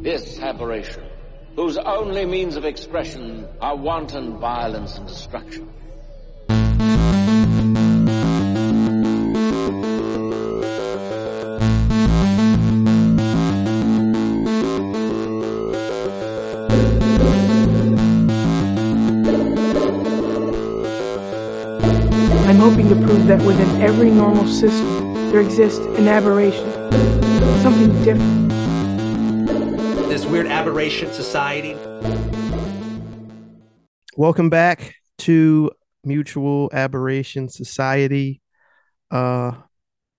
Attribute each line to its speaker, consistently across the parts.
Speaker 1: This aberration, whose only means of expression are wanton violence and destruction.
Speaker 2: I'm hoping to prove that within every normal system, there exists an aberration, something different.
Speaker 3: Weird aberration society.
Speaker 4: Welcome back to Mutual Aberration Society. Uh,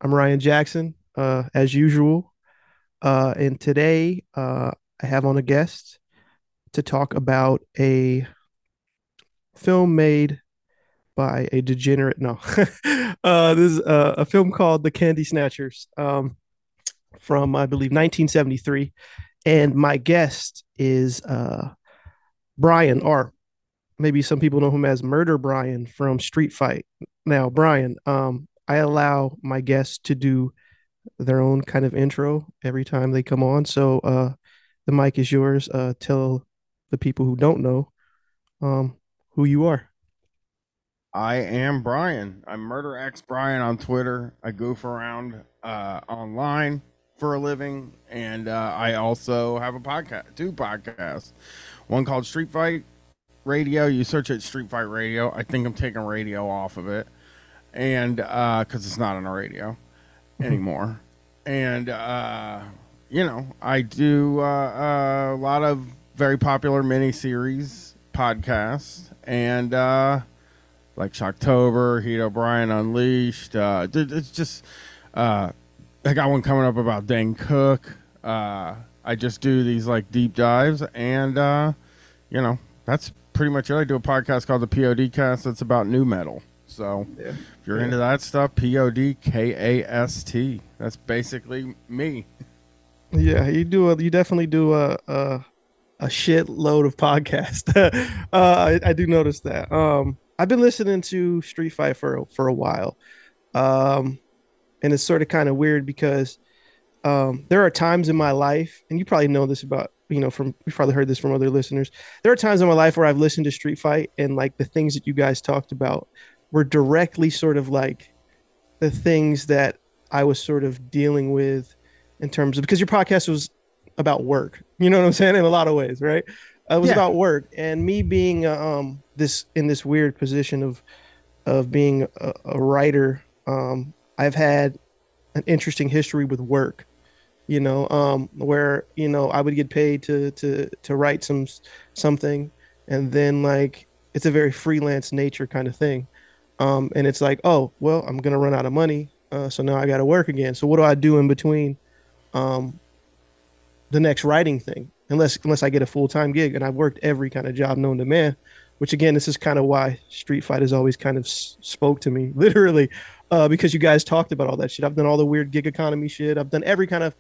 Speaker 4: I'm Ryan Jackson, uh, as usual. Uh, and today uh, I have on a guest to talk about a film made by a degenerate. No, uh, this is uh, a film called The Candy Snatchers um, from, I believe, 1973. And my guest is uh, Brian, or maybe some people know him as Murder Brian from Street Fight. Now, Brian, um, I allow my guests to do their own kind of intro every time they come on. So uh, the mic is yours. Uh, tell the people who don't know um, who you are.
Speaker 5: I am Brian. I'm Murder X Brian on Twitter. I goof around uh, online for a living, and uh, I also have a podcast, two podcasts. One called Street Fight Radio. You search it Street Fight Radio. I think I'm taking radio off of it, and because it's not on the radio anymore. And uh, you know, I do uh, a lot of very popular miniseries podcasts, and uh, like Shocktober, Heat O'Brien Unleashed. Uh, it's just, uh, I got one coming up about Dane Cook. Uh, I just do these like deep dives, and uh, you know that's pretty much it. I do a podcast called the POD Cast that's about nu metal. So if you're into that stuff, P O D K A S T. That's basically me.
Speaker 4: Yeah, you do. A, you definitely do a a, a shitload of podcast. uh, I, I do notice that. Um, I've been listening to Street Fight for for a while, um, and it's sort of kind of weird because um, there are times in my life, and you probably know this about you know from you've probably heard this from other listeners. There are times in my life where I've listened to Street Fight, and like the things that you guys talked about were directly sort of like the things that I was sort of dealing with in terms of because your podcast was about work. You know what I'm saying? In a lot of ways, right? It was
Speaker 5: Yeah.
Speaker 4: about work and me being uh, um this in this weird position of of being a, a writer. Um, I've had an interesting history with work. You know, um, where you know I would get paid to to to write some something, and then like it's a very freelance nature kind of thing. Um, and it's like, oh well, I'm gonna run out of money, uh, so now I got to work again. So what do I do in between? Um, the next writing thing unless unless I get a full time gig. And I've worked every kind of job known to man, which again, this is kind of why Street Fight has always kind of s- spoke to me, literally, uh, because you guys talked about all that shit. I've done all the weird gig economy shit. I've done every kind of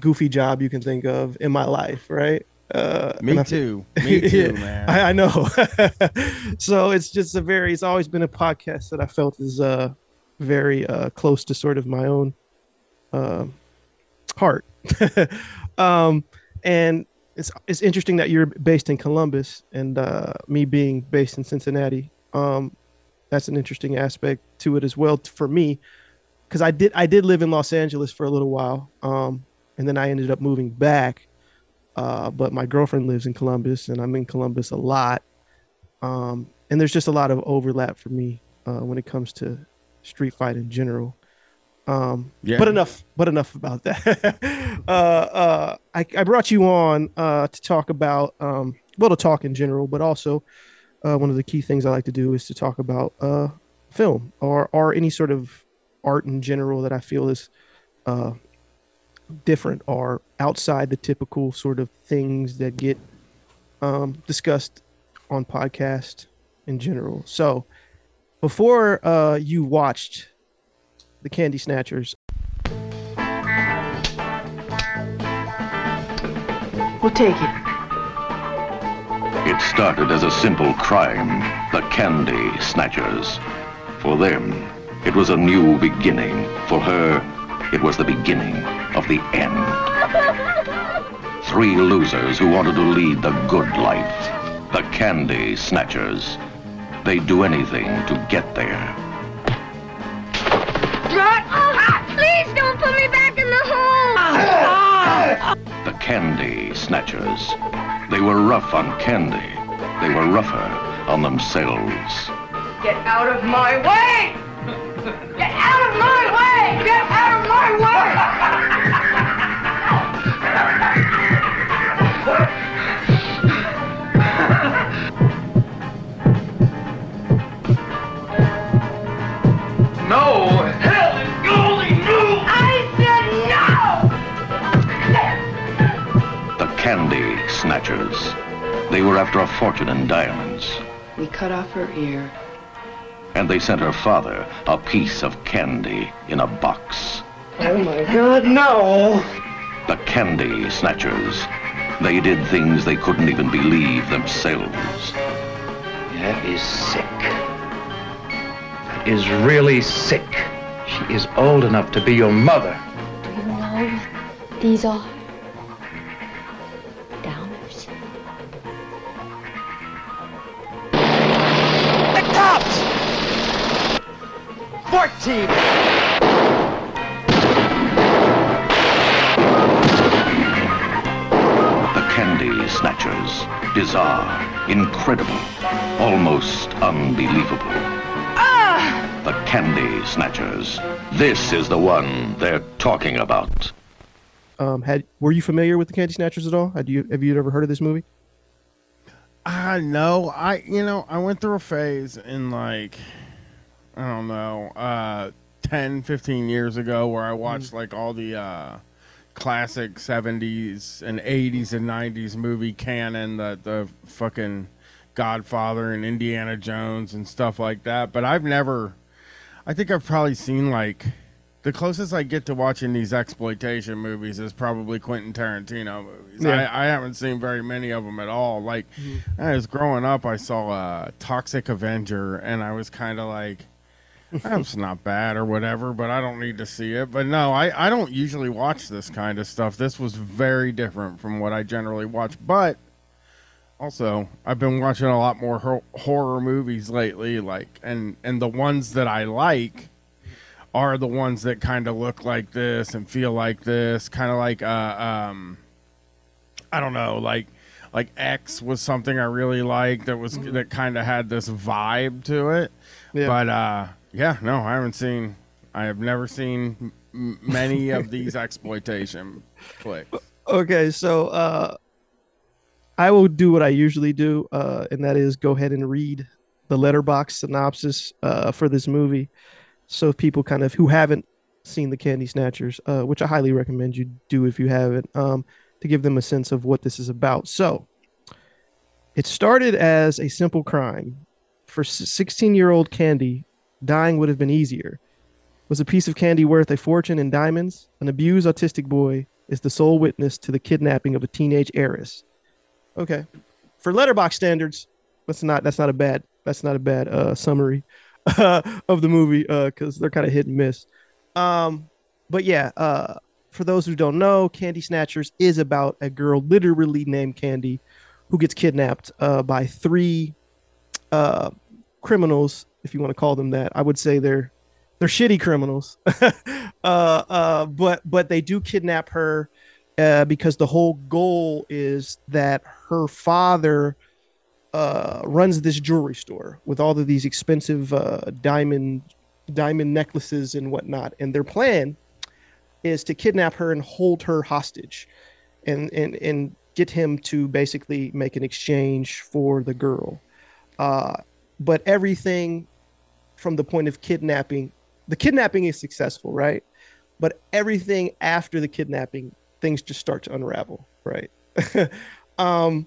Speaker 4: goofy job you can think of in my life, right? Uh,
Speaker 5: Me
Speaker 4: I-
Speaker 5: too. Me too, man.
Speaker 4: I, I know. so it's just a very. It's always been a podcast that I felt is uh very uh close to sort of my own uh, heart. um, and it's it's interesting that you're based in Columbus and uh, me being based in Cincinnati. Um, that's an interesting aspect to it as well for me, because I did I did live in Los Angeles for a little while, um, and then I ended up moving back. Uh, but my girlfriend lives in Columbus, and I'm in Columbus a lot. Um, and there's just a lot of overlap for me uh, when it comes to street fight in general. Um,
Speaker 5: Yeah.
Speaker 4: but enough, but enough about that. uh, uh, I, I brought you on uh, to talk about, um, well, to talk in general, but also uh, one of the key things I like to do is to talk about uh, film or or any sort of art in general that I feel is uh, different or outside the typical sort of things that get um, discussed on podcast in general. So before uh, you watched the Candy Snatchers,
Speaker 2: We'll take it.
Speaker 6: It started as a simple crime, the Candy Snatchers. For them, it was a new beginning. For her, it was the beginning of the end. Three losers who wanted to lead the good life. The Candy Snatchers. They'd do anything to get there.
Speaker 7: Oh, please don't put me back
Speaker 6: Candy Snatchers. They were rough on candy. They were rougher on themselves.
Speaker 7: Get out of my way! Get out of my way! Get out of my way!
Speaker 1: No!
Speaker 6: Candy Snatchers. They were after a fortune in diamonds.
Speaker 8: We cut off her ear.
Speaker 6: And they sent her father a piece of candy in a box.
Speaker 8: Oh my god, no!
Speaker 6: The Candy Snatchers. They did things they couldn't even believe themselves.
Speaker 9: That is sick. That is really sick. She is old enough to be your mother.
Speaker 10: Do you know these are
Speaker 9: The cops! 14!
Speaker 6: The Candy Snatchers. Bizarre, incredible, almost unbelievable. Ah! The Candy Snatchers. This is the one they're talking about.
Speaker 4: Um, had were you familiar with the Candy Snatchers at all? Had you have you ever heard of this movie?
Speaker 5: I know. I you know I went through a phase in like I don't know uh 10 15 years ago where I watched like all the uh classic 70s and 80s and 90s movie canon the the fucking Godfather and Indiana Jones and stuff like that but I've never I think I've probably seen like the closest I get to watching these exploitation movies is probably Quentin Tarantino movies.
Speaker 4: Yeah.
Speaker 5: I, I haven't seen very many of them at all. Like, I was growing up, I saw uh, Toxic Avenger, and I was kind of like, that's not bad or whatever, but I don't need to see it. But no, I, I don't usually watch this kind of stuff. This was very different from what I generally watch. But also, I've been watching a lot more hor- horror movies lately, like, and and the ones that I like are the ones that kind of look like this and feel like this, kind of like uh um I don't know, like like X was something I really liked that was that kind of had this vibe to it.
Speaker 4: Yeah.
Speaker 5: But uh yeah, no, I haven't seen I have never seen m- many of these exploitation flicks.
Speaker 4: Okay, so uh, I will do what I usually do, uh, and that is go ahead and read the Letterboxd synopsis uh, for this movie. So if people kind of who haven't seen the Candy Snatchers, uh, which I highly recommend you do if you haven't, um, to give them a sense of what this is about. So it started as a simple crime. For 16 year old Candy, dying would have been easier. Was a piece of candy worth a fortune in diamonds? An abused autistic boy is the sole witness to the kidnapping of a teenage heiress. Okay. For Letterboxd standards, that's not that's not a bad that's not a bad uh summary of the movie uh cuz they're kind of hit and miss. Um but yeah, uh for those who don't know, Candy Snatchers is about a girl literally named Candy who gets kidnapped uh by three uh criminals if you want to call them that. I would say they're they're shitty criminals. uh, uh, but but they do kidnap her uh, because the whole goal is that her father uh, runs this jewelry store with all of these expensive uh, diamond diamond necklaces and whatnot, and their plan is to kidnap her and hold her hostage, and and and get him to basically make an exchange for the girl. Uh, but everything from the point of kidnapping, the kidnapping is successful, right? But everything after the kidnapping, things just start to unravel, right? um,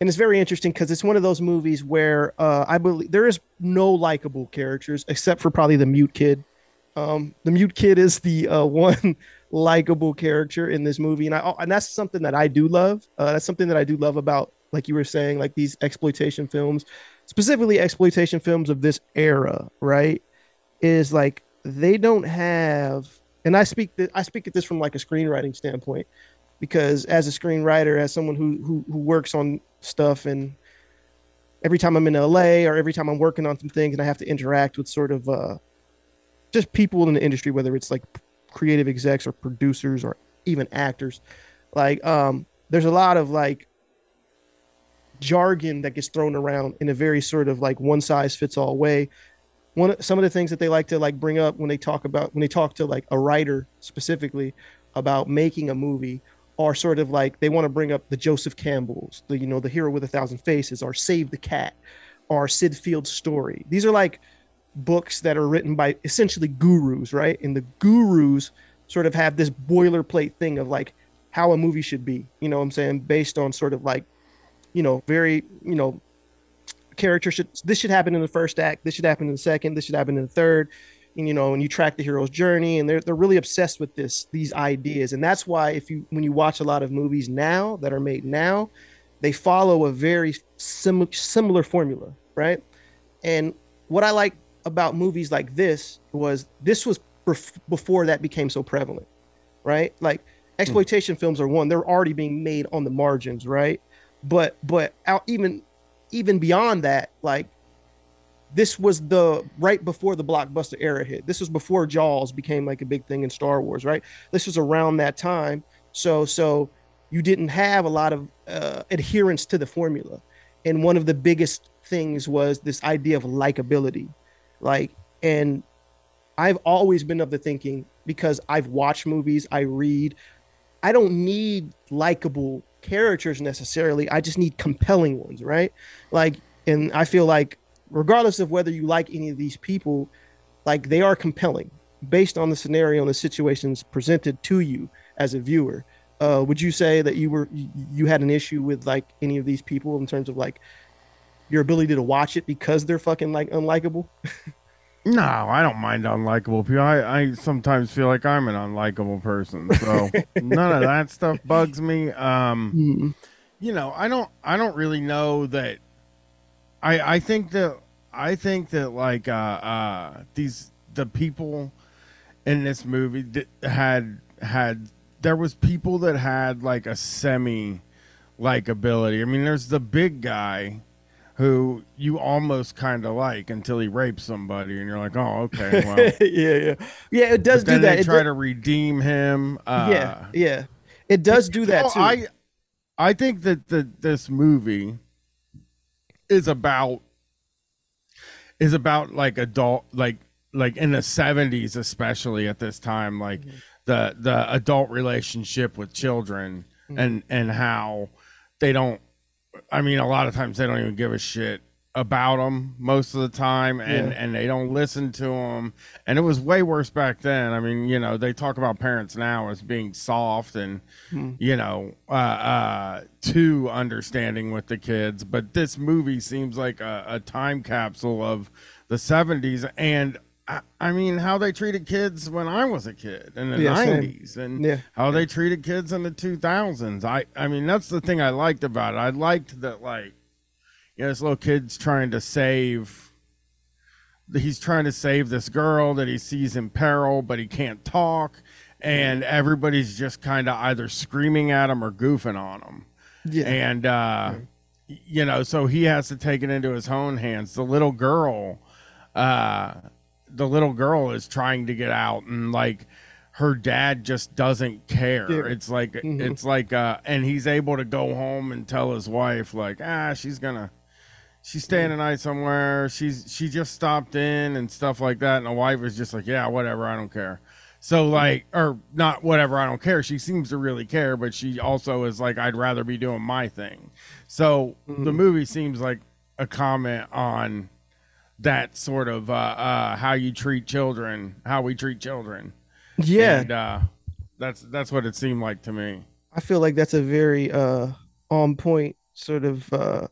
Speaker 4: and it's very interesting because it's one of those movies where uh, I believe there is no likable characters except for probably the mute kid. Um, the mute kid is the uh, one likable character in this movie, and I and that's something that I do love. Uh, that's something that I do love about, like you were saying, like these exploitation films, specifically exploitation films of this era, right? Is like they don't have, and I speak th- I speak at this from like a screenwriting standpoint. because as a screenwriter, as someone who who, who works on stuff and every time I'm in LA or every time I'm working on some things and I have to interact with sort of uh, just people in the industry, whether it's like creative execs or producers or even actors, like um, there's a lot of like jargon that gets thrown around in a very sort of like one size fits all way. One some of the things that they like to like bring up when they talk about when they talk to like a writer specifically about making a movie are sort of like they want to bring up the Joseph Campbells, the you know the hero with a thousand faces, or Save the Cat, or Syd Field's story. These are like books that are written by essentially gurus, right? And the gurus sort of have this boilerplate thing of like how a movie should be. You know what I'm saying? Based on sort of like, you know, very, you know, character should this should happen in the first act, this should happen in the second, this should happen in the third. And, you know, and you track the hero's journey and they're they're really obsessed with this, these ideas. And that's why if you when you watch a lot of movies now that are made now, they follow a very sim- similar formula, right? And what I like about movies like this was this was bef- before that became so prevalent, right? Like exploitation mm. films are one; they're already being made on the margins, right? But but out even even beyond that, like this was the right before the blockbuster era hit. This was before Jaws became like a big thing in Star Wars, right? This was around that time. So so you didn't have a lot of uh, adherence to the formula, and one of the biggest things was this idea of likability, like and I've always been of the thinking because I've watched movies, I read, I don't need likable characters necessarily. I just need compelling ones, right? Like, and I feel like regardless of whether you like any of these people, like they are compelling based on the scenario and the situations presented to you as a viewer. Uh, would you say that you were you had an issue with like any of these people in terms of like your ability to watch it because they're fucking like unlikable?
Speaker 5: No, I don't mind unlikable people. I, I sometimes feel like I'm an unlikable person, so none of that stuff bugs me. Um, mm. you know, I don't I don't really know that. I I think that I think that like uh, uh, these the people in this movie that had had there was people that had like a semi likability. I mean, there's the big guy who you almost kind of like until he rapes somebody, and you're like, oh, okay, well,
Speaker 4: yeah, yeah, yeah. It does do that.
Speaker 5: They
Speaker 4: it
Speaker 5: try to redeem him. Uh,
Speaker 4: yeah, yeah. It does do that too.
Speaker 5: I, I think that the this movie is about is about like adult like like in the 70s especially at this time like mm-hmm. the the adult relationship with children mm-hmm. and and how they don't I mean, a lot of times they don't even give a shit about them most of the time and yeah. and they don't listen to them and it was way worse back then i mean you know they talk about parents now as being soft and hmm. you know uh uh too understanding with the kids but this movie seems like a, a time capsule of the 70s and I, mean, how they treated kids when I was a kid in the yeah, 90s and yeah. how they treated kids in the 2000s. I, I mean, that's the thing I liked about it. I liked that, like, you know, this little kid's trying to save, he's trying to save this girl that he sees in peril, but he can't talk. And everybody's just kind of either screaming at him or goofing on him. Yeah. And, uh, you know, so he has to take it into his own hands. The little girl, uh, the little girl is trying to get out and like her dad just doesn't care. Yeah. It's like mm-hmm. it's like uh and he's able to go home and tell his wife like, "Ah, she's going to she's staying the night somewhere. She's she just stopped in and stuff like that." And the wife is just like, "Yeah, whatever, I don't care." So like or not whatever, I don't care. She seems to really care, but she also is like I'd rather be doing my thing. So mm-hmm. the movie seems like a comment on that sort of uh, uh, how you treat children, how we treat children.
Speaker 4: Yeah,
Speaker 5: and, uh, that's that's what it seemed like to me.
Speaker 4: I feel like that's a very uh, on point sort of uh,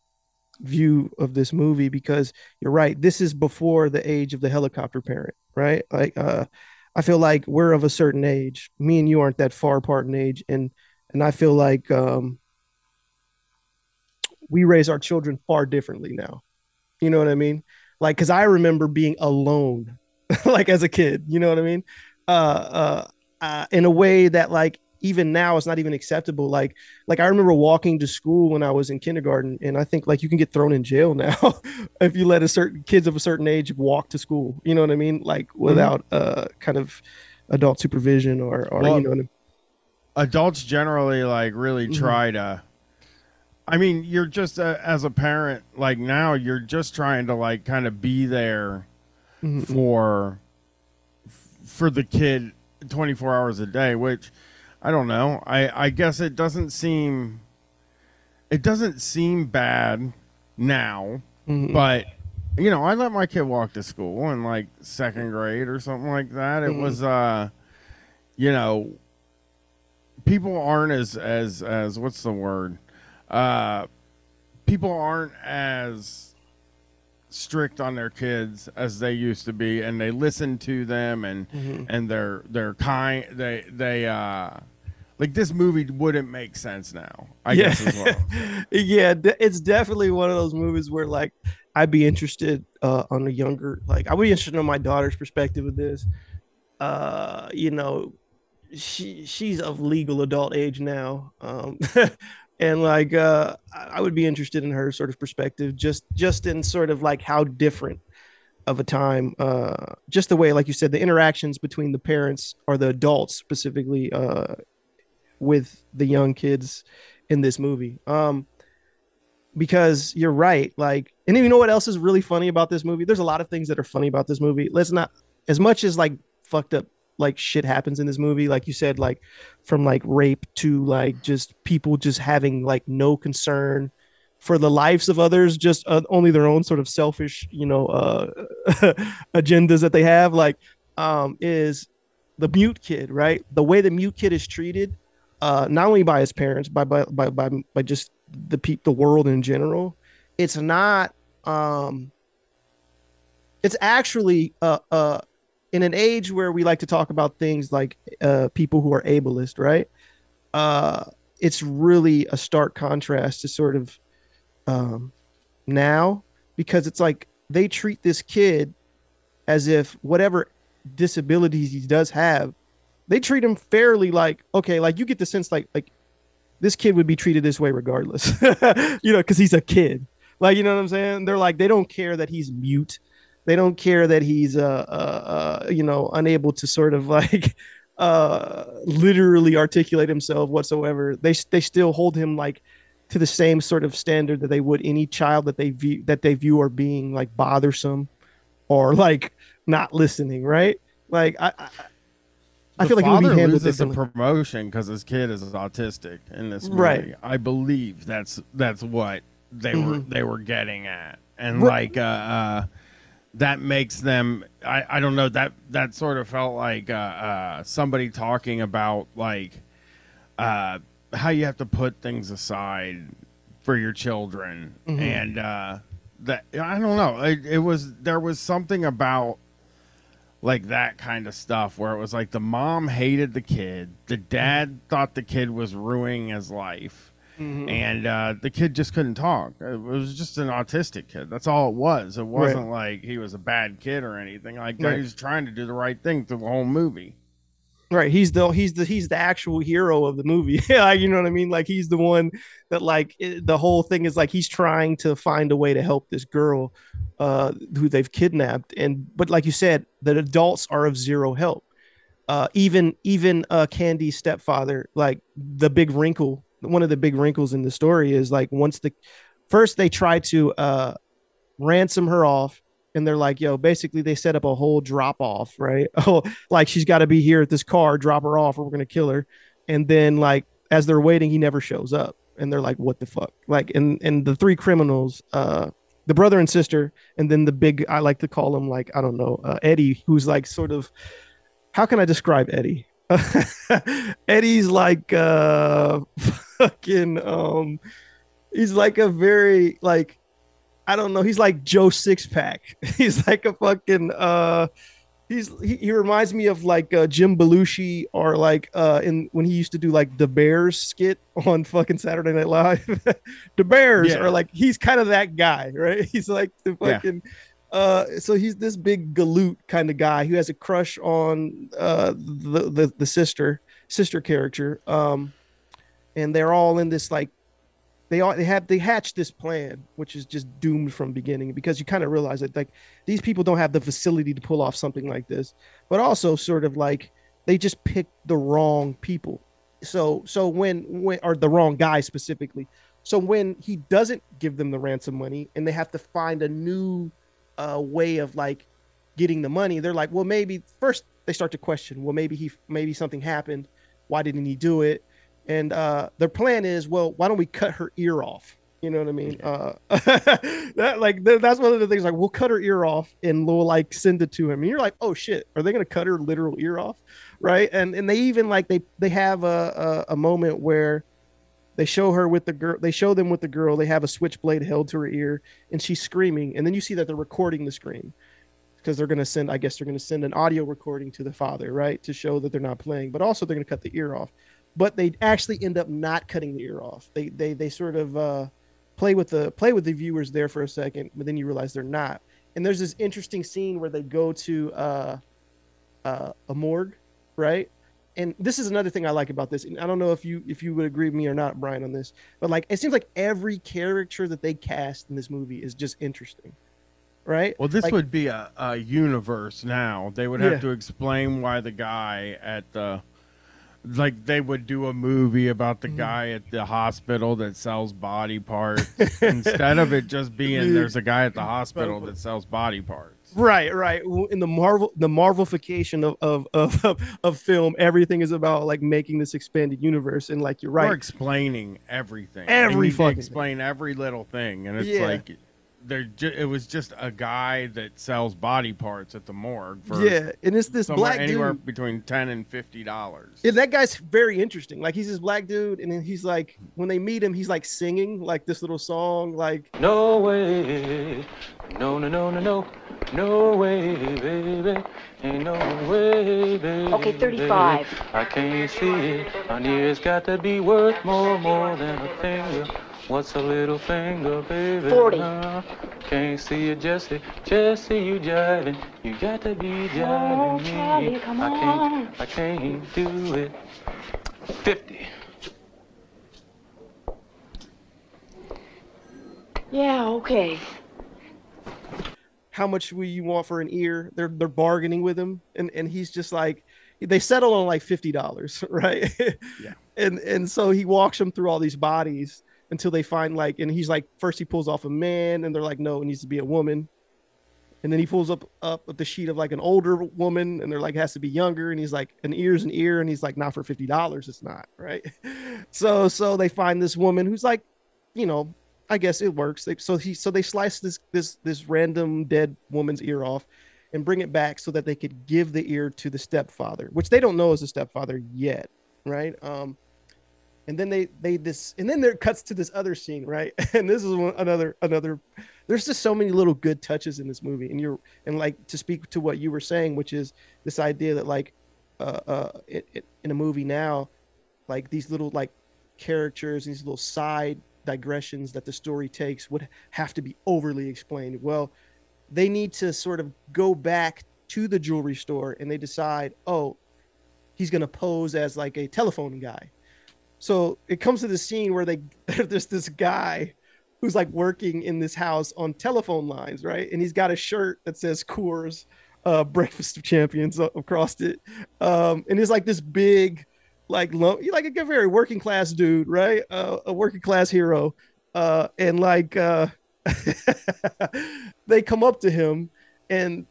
Speaker 4: view of this movie because you're right. This is before the age of the helicopter parent, right? Like, uh, I feel like we're of a certain age. Me and you aren't that far apart in age, and and I feel like um, we raise our children far differently now. You know what I mean? like because i remember being alone like as a kid you know what i mean uh, uh uh in a way that like even now it's not even acceptable like like i remember walking to school when i was in kindergarten and i think like you can get thrown in jail now if you let a certain kids of a certain age walk to school you know what i mean like
Speaker 5: Mm-hmm.
Speaker 4: without uh kind of adult supervision or or
Speaker 5: Well,
Speaker 4: you know what I mean?
Speaker 5: adults generally like really
Speaker 4: Mhm.
Speaker 5: try to i mean you're just uh, as a parent like now you're just trying to like kind of be there
Speaker 4: Mhm.
Speaker 5: for for the kid 24 hours a day which i don't know i i guess it doesn't seem it doesn't seem bad now
Speaker 4: Mhm.
Speaker 5: but you know i let my kid walk to school in like second grade or something like that it
Speaker 4: Mhm.
Speaker 5: was uh you know people aren't as as as what's the word uh people aren't as strict on their kids as they used to be and they listen to them and
Speaker 4: Mhm.
Speaker 5: and they're they're kind they they uh like this movie wouldn't make sense now i guess as well
Speaker 4: yeah, it's definitely one of those movies where like I'd be interested uh, on a younger, like I would be interested on my daughter's perspective of this. Uh, you know, she she's of legal adult age now, um, and like uh, I I would be interested in her sort of perspective, just just in sort of like how different of a time, uh, just the way, like you said, the interactions between the parents or the adults specifically uh, with the young kids in this movie. Um, because you're right. Like, and you know what else is really funny about this movie? There's a lot of things that are funny about this movie. Let's not, as much as like fucked up like shit happens in this movie, like you said, like from like rape to like just people just having like no concern for the lives of others, just uh, only their own sort of selfish, you know, uh, agendas that they have. Like, um, is the mute kid, right? The way the mute kid is treated, uh, not only by his parents, by by by by, by just the peop the world in general. It's not. Um, it's actually uh, uh, in an age where we like to talk about things like uh, people who are ableist, right? Uh, it's really a stark contrast to sort of um, now because it's like they treat this kid as if whatever disabilities he does have, they treat him fairly. Like okay, like you get the sense like like this kid would be treated this way regardless, you know, because he's a kid. Like you know what I'm saying? They're like they don't care that he's mute. They don't care that he's uh, uh, uh you know unable to sort of like uh literally articulate himself whatsoever. They they still hold him like to the same sort of standard that they would any child that they view that they view or being like bothersome or like not listening, right? Like I I, I feel like it would be
Speaker 5: father
Speaker 4: handled
Speaker 5: loses the promotion because his kid is autistic in this movie.
Speaker 4: Right.
Speaker 5: I believe that's that's what they were
Speaker 4: Mhm.
Speaker 5: they were getting at, and
Speaker 4: Right.
Speaker 5: like uh, uh, that makes them. I I don't know that that sort of felt like uh, uh, somebody talking about like uh, how you have to put things aside for your children,
Speaker 4: Mhm.
Speaker 5: and uh, that I don't know. It, it was there was something about like that kind of stuff where it was like the mom hated the kid, the dad thought the kid was ruining his life,
Speaker 4: Mhm.
Speaker 5: and uh, the kid just couldn't talk. It was just an autistic kid. That's all it was. It wasn't like he was a bad kid or anything. Like
Speaker 4: Right.
Speaker 5: he was trying to do the right thing through the whole movie.
Speaker 4: Right. He's the he's the he's the actual hero of the movie. like, you know what I mean? Like he's the one that like it- the whole thing is like he's trying to find a way to help this girl uh who they've kidnapped and but like you said, the adults are of zero help. Uh even even uh Candy's stepfather, like the big wrinkle, one of the big wrinkles in the story is like once the first they try to uh ransom her off and they're like, yo, basically they set up a whole drop off, right? Oh, like she's got to be here at this car, drop her off, or we're gonna kill her. And then like as they're waiting, he never shows up, and they're like, what the fuck? Like, and and the three criminals, uh, the brother and sister, and then the big, I like to call him like I don't know, uh, Eddie, who's like sort of, how can I describe Eddie? Eddie's like uh fucking um he's like a very like I don't know. He's like Joe Sixpack. He's like a fucking uh he's he, he reminds me of like uh, Jim Belushi or like uh in when he used to do like the Bears skit on fucking Saturday Night Live. the Bears
Speaker 5: Yeah.
Speaker 4: are like he's kind of that guy, right? He's like the
Speaker 5: Yeah.
Speaker 4: fucking uh so he's this big galoot kind of guy who has a crush on uh the the, the sister sister character. Um, and they're all in this like they all they have they hatched this plan which is just doomed from beginning because you kind of realize that like these people don't have the facility to pull off something like this but also sort of like they just picked the wrong people. So so when when or the wrong guy specifically. So when he doesn't give them the ransom money and they have to find a new uh way of like getting the money they're like well maybe first they start to question well maybe he maybe something happened. Why didn't he do it and uh their plan is well why don't we cut her ear off? You know what i mean? Uh that like th- that's one of the things like we'll cut her ear off and we'll like send it to him. And you're like oh shit are they gonna cut her literal ear off? Right? And and they even like they they have a a, a moment where they show her with the girl they show them with the girl. They have a switchblade held to her ear and she's screaming. And then you see that they're recording the scream because they're going to send i guess they're going to send an audio recording to the father right to show that they're not playing. But also they're going to cut the ear off but they actually end up not cutting the ear off they they they sort of uh play with the play with the viewers there for a second but then you realize they're not and there's this interesting scene where they go to uh uh a morgue right and this is another thing I like about this. And I don't know if you if you would agree with me or not, Brian, on this, but like it seems like every character that they cast in this movie is just interesting, right?
Speaker 5: Well, this
Speaker 4: Like-
Speaker 5: would be a, a universe now. They would have
Speaker 4: Yeah.
Speaker 5: to explain why the guy at the like they would do a movie about the mm. guy at the hospital that sells body parts instead of it just being there's a guy at the hospital that sells body parts.
Speaker 4: Right, right. In the Marvel, the Marvelification of of, of of of film, everything is about like making this expanded universe, and like you're right.
Speaker 5: We're explaining everything.
Speaker 4: Every
Speaker 5: They need to
Speaker 4: fucking thing.
Speaker 5: explain every little thing, and it's
Speaker 4: Yeah.
Speaker 5: like they're ju- it was just a guy that sells body parts at the morgue for
Speaker 4: Yeah, and it's this
Speaker 5: somewhere
Speaker 4: black
Speaker 5: anywhere
Speaker 4: dude.
Speaker 5: between ten and fifty dollars.
Speaker 4: Yeah, that guy's very interesting. Like he's this black dude, and then he's like, when they meet him, he's like singing like this little song, like
Speaker 11: No way. No, no, no, no, no. No way, baby. Ain't no way, baby.
Speaker 10: Okay, 35.
Speaker 11: I can't see it. A year's got to be worth more, more than a finger. What's a little finger, baby?
Speaker 10: 40.
Speaker 11: Huh? Can't see you, Jesse. Jesse, you jiving. You got to be jiving
Speaker 10: Oh, Charlie,
Speaker 11: me.
Speaker 10: come
Speaker 11: I
Speaker 10: on.
Speaker 11: can't, I can't do it. 50.
Speaker 10: Yeah, okay.
Speaker 4: how much will you want for an ear? They're they're bargaining with him, and and he's just like, they settle on like fifty dollars, right?
Speaker 5: Yeah.
Speaker 4: And and so he walks them through all these bodies until they find like, and he's like, first he pulls off a man, and they're like, no, it needs to be a woman. And then he pulls up up the sheet of like an older woman, and they're like, has to be younger, and he's like, an ear's an ear, and he's like, not for fifty dollars, it's not, right? So so they find this woman who's like, you know, I guess it works. They, so he so they slice this this this random dead woman's ear off and bring it back so that they could give the ear to the stepfather, which they don't know is the stepfather yet, right? Um and then they they this and then there cuts to this other scene, right? And this is one, another another there's just so many little good touches in this movie. And you're and like to speak to what you were saying, which is this idea that like uh uh it, it, in a movie now like these little like characters these little side digressions that the story takes would have to be overly explained. Well they need to sort of go back to the jewelry store and they decide oh he's going to pose as like a telephone guy so it comes to the scene where they there's this guy who's like working in this house on telephone lines right and he's got a shirt that says coors uh breakfast of champions across it um and he's like this big like lo- like a very working class dude, right? Uh, a working class hero. Uh, and like uh, they come up to him, and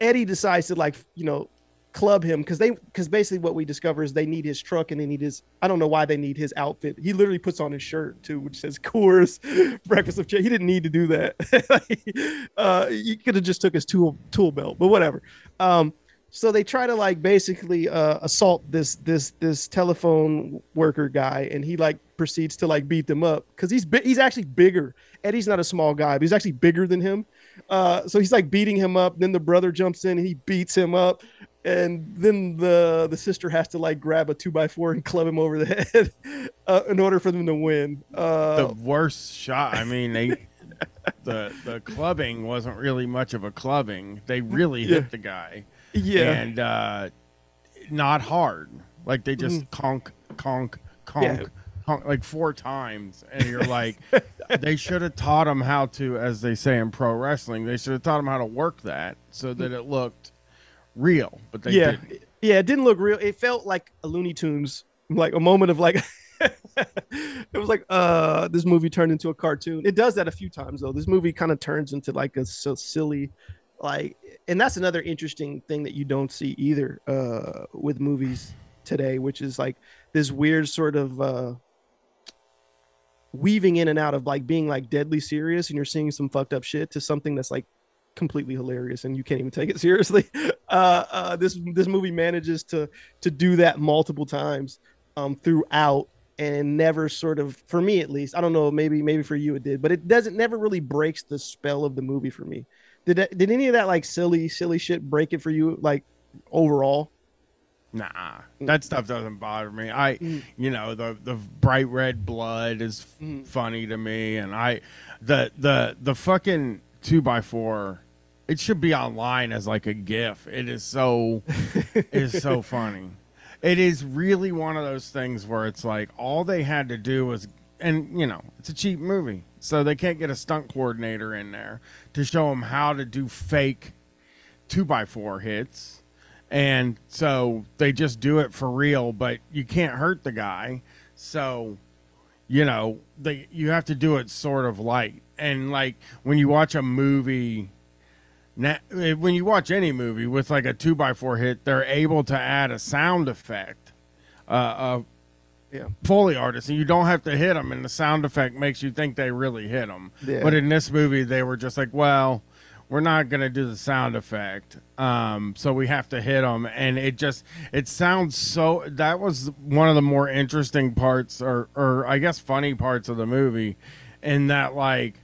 Speaker 4: Eddie decides to like you know club him because they because basically what we discover is they need his truck and they need his I don't know why they need his outfit. He literally puts on his shirt too, which says Coors Breakfast of Cha- He didn't need to do that. uh, he could have just took his tool tool belt, but whatever. Um, so they try to like basically uh, assault this this this telephone worker guy, and he like proceeds to like beat them up because he's bi- he's actually bigger. Eddie's not a small guy, but he's actually bigger than him. Uh, so he's like beating him up. Then the brother jumps in and he beats him up, and then the the sister has to like grab a two by four and club him over the head uh, in order for them to win. Uh,
Speaker 5: the worst shot. I mean, they the the clubbing wasn't really much of a clubbing. They really
Speaker 4: Yeah.
Speaker 5: hit the guy.
Speaker 4: Yeah.
Speaker 5: and uh, not hard. Like they just conk, conk, conk,
Speaker 4: Yeah.
Speaker 5: conk, like four times, and you're like, they should have taught him how to, as they say in pro wrestling, they should have taught him how to work that so that it looked real. But they
Speaker 4: yeah,
Speaker 5: didn't.
Speaker 4: yeah, it didn't look real. It felt like a Looney Tunes, like a moment of like. it was like uh this movie turned into a cartoon. It does that a few times though. This movie kind of turns into like a so silly like and that's another interesting thing that you don't see either uh with movies today, which is like this weird sort of uh weaving in and out of like being like deadly serious and you're seeing some fucked up shit to something that's like completely hilarious and you can't even take it seriously. Uh, uh, this this movie manages to to do that multiple times um, throughout and never sort of for me at least. I don't know, maybe maybe for you it did, but it doesn't never really breaks the spell of the movie for me. Did that, did any of that like silly silly shit break it for you like overall?
Speaker 5: Nah, that stuff doesn't bother me. I, you know, the the bright red blood is f- funny to me, and I, the the the fucking two by four, it should be online as like a GIF. It is so, it is so funny. It is really one of those things where it's like all they had to do was, and you know, it's a cheap movie, so they can't get a stunt coordinator in there to show them how to do fake two by four hits and so they just do it for real but you can't hurt the guy so you know they you have to do it sort of light and like when you watch a movie na- eh, when you watch any movie with like a two by four hit they're able to add a sound effect uh, uh
Speaker 4: Yeah.
Speaker 5: Foley artists, and you don't have to hit them, and the sound effect makes you think they really hit them.
Speaker 4: Yeah.
Speaker 5: But in this movie, they were just like, well, we're not gonna do the sound effect, um, so we have to hit them, and it just it sounds so. That was one of the more interesting parts, or or I guess funny parts of the movie, in that like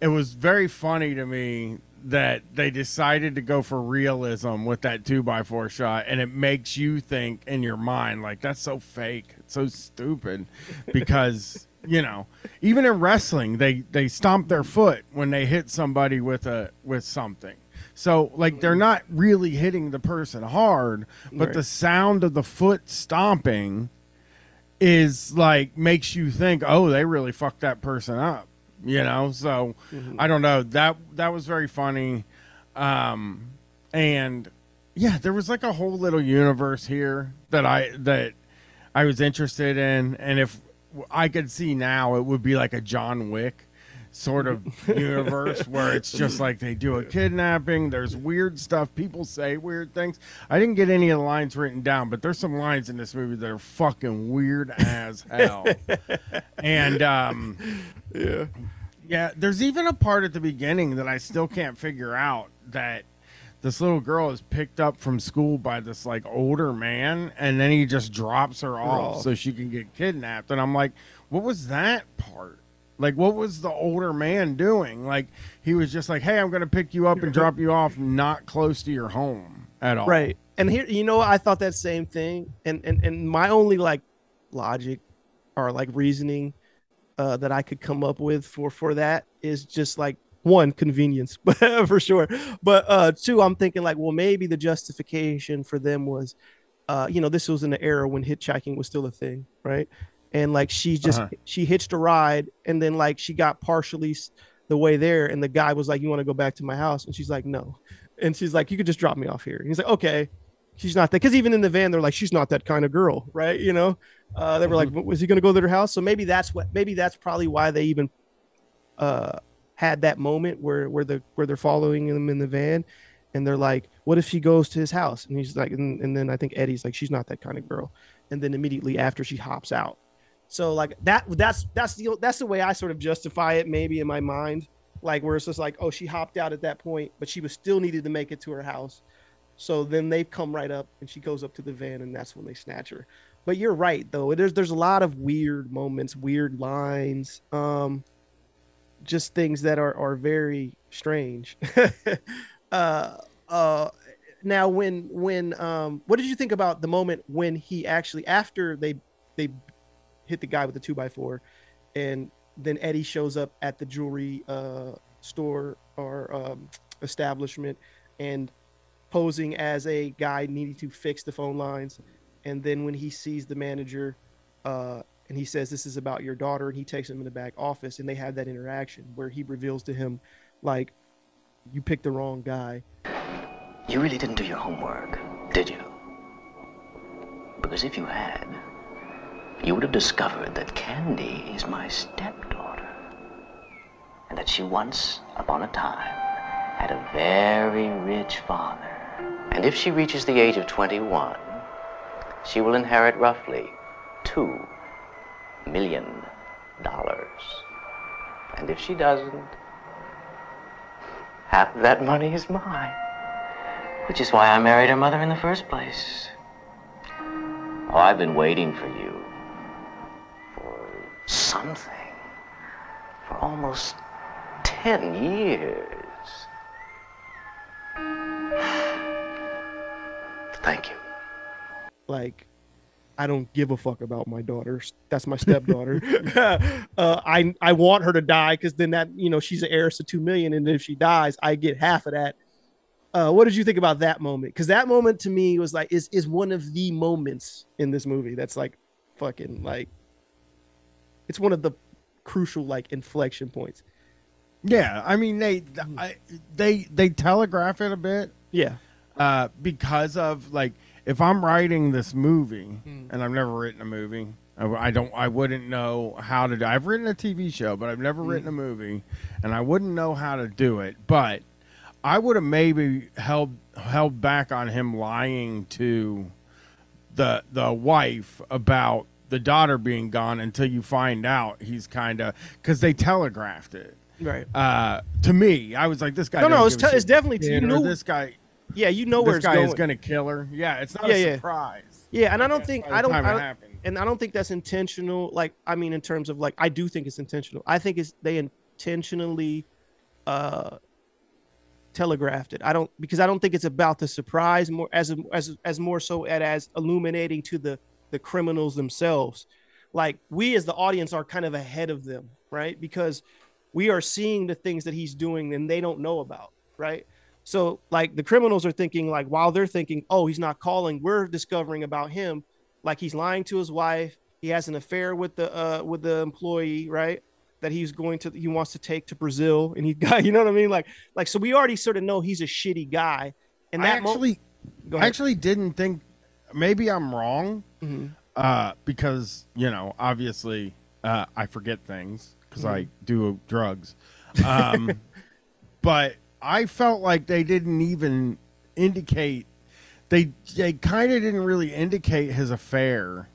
Speaker 5: it was very funny to me that they decided to go for realism with that two by four shot and it makes you think in your mind like that's so fake it's so stupid because you know even in wrestling they they stomp their foot when they hit somebody with a with something so like they're not really hitting the person hard but
Speaker 4: Right.
Speaker 5: the sound of the foot stomping is like makes you think, oh, they really fucked that person up, you know. So I don't know. That that was very funny, um, and yeah, there was like a whole little universe here that I that I was interested in, and if I could see now, it would be like a John Wick sort of universe where it's just like they do a kidnapping there's weird stuff people say weird things i didn't get any of the lines written down but there's some lines in this movie that are fucking weird as hell and um
Speaker 4: Yeah.
Speaker 5: yeah there's even a part at the beginning that i still can't figure out that this little girl is picked up from school by this like older man and then he just drops her off
Speaker 4: off.
Speaker 5: so she can get kidnapped and i'm like what was that part like what was the older man doing like he was just like hey i'm gonna pick you up and drop you off not close to your home at all
Speaker 4: Right. And here, you know, I thought that same thing. And and and my only like logic or like reasoning uh, that I could come up with for for that is just like one convenience for sure. But uh, two, I'm thinking like, well, maybe the justification for them was, uh, you know, this was in the era when hitchhiking was still a thing, right? And like she just
Speaker 5: Uh-huh.
Speaker 4: she hitched a ride, and then like she got partially the way there, and the guy was like, "You want to go back to my house?" And she's like, "No." And she's like, "You could just drop me off here." And he's like, "Okay." She's not that because even in the van, they're like, "She's not that kind of girl," right? You know, uh, they were like, "Was he going to go to their house?" So maybe that's what. Maybe that's probably why they even uh, had that moment where where the where they're following him in the van, and they're like, "What if she goes to his house?" And he's like, and, and then I think Eddie's like, "She's not that kind of girl," and then immediately after she hops out. So like that that's that's the that's the way I sort of justify it maybe in my mind, like where it's just like, oh, she hopped out at that point, but she was still needed to make it to her house. So then they come right up and she goes up to the van and that's when they snatch her. But you're right though. There's there's a lot of weird moments, weird lines, um just things that are are very strange. uh uh now when when um what did you think about the moment when he actually after they they hit the guy with the two by four and then Eddie shows up at the jewelry uh store or um establishment and posing as a guy needing to fix the phone lines and then when he sees the manager, uh, and he says this is about your daughter, and he takes him in the back office, and they have that interaction where he reveals to him, like, you picked the wrong guy.
Speaker 12: You really didn't do your homework, did you? Because if you had, you would have discovered that Candy is my stepdaughter. And that she once, upon a time, had a very rich father. And if she reaches the age of 21, she will inherit roughly two million dollars. And if she doesn't, half of that money is mine. Which is why I married her mother in the first place. Oh, I've been waiting for you. For something. For almost ten years. Thank you.
Speaker 4: like I don't give a fuck about my daughter. That's my stepdaughter. uh, I I want her to die because then that you know she's an heiress to two million, and if she dies, I get half of that. Uh, what did you think about that moment? Because that moment to me was like is is one of the moments in this movie that's like fucking like it's one of the crucial like inflection points.
Speaker 5: Yeah, I mean they I, they they telegraph it a bit.
Speaker 4: Yeah.
Speaker 5: Uh, because of like if I'm writing this movie
Speaker 4: Hmm.
Speaker 5: and I've never written a movie, I, I don't I wouldn't know how to do. I've written a TV show, but I've never
Speaker 4: Hmm.
Speaker 5: written a movie, and I wouldn't know how to do it. But I would have maybe held held back on him lying to the the wife about the daughter being gone until you find out he's kind of because they telegraphed it.
Speaker 4: Right.
Speaker 5: Uh, to me, I was like, this guy.
Speaker 4: No, no, it's te- it's definitely- you
Speaker 5: this guy.
Speaker 4: Yeah, you know where
Speaker 5: this guy
Speaker 4: going.
Speaker 5: is going to kill her. Yeah, it's not
Speaker 4: Yeah,
Speaker 5: a
Speaker 4: yeah.
Speaker 5: surprise.
Speaker 4: Yeah, and I don't think I don't, I don't and I don't think that's intentional. Like I mean, in terms of like, I do think it's intentional. I think it's they intentionally uh telegraphed it. I don't because I don't think it's about the surprise more as as as more so at as illuminating to the the criminals themselves. Like we as the audience are kind of ahead of them, right? Because we are seeing the things that he's doing and they don't know about, right? So like the criminals are thinking like while they're thinking, oh, he's not calling, we're discovering about him, like he's lying to his wife, he has an affair with the uh with the employee, right? That he's going to he wants to take to Brazil and he got you know what I mean? Like like so we already sort of know he's a shitty guy. And that mo-
Speaker 5: actually,
Speaker 4: Go
Speaker 5: I actually didn't think. Maybe I'm wrong,
Speaker 4: Mhm.
Speaker 5: uh, because you know, obviously, uh, I forget things because I
Speaker 4: Mhm.
Speaker 5: do drugs. Um, but I felt like they didn't even indicate. They they kind of didn't really indicate his affair,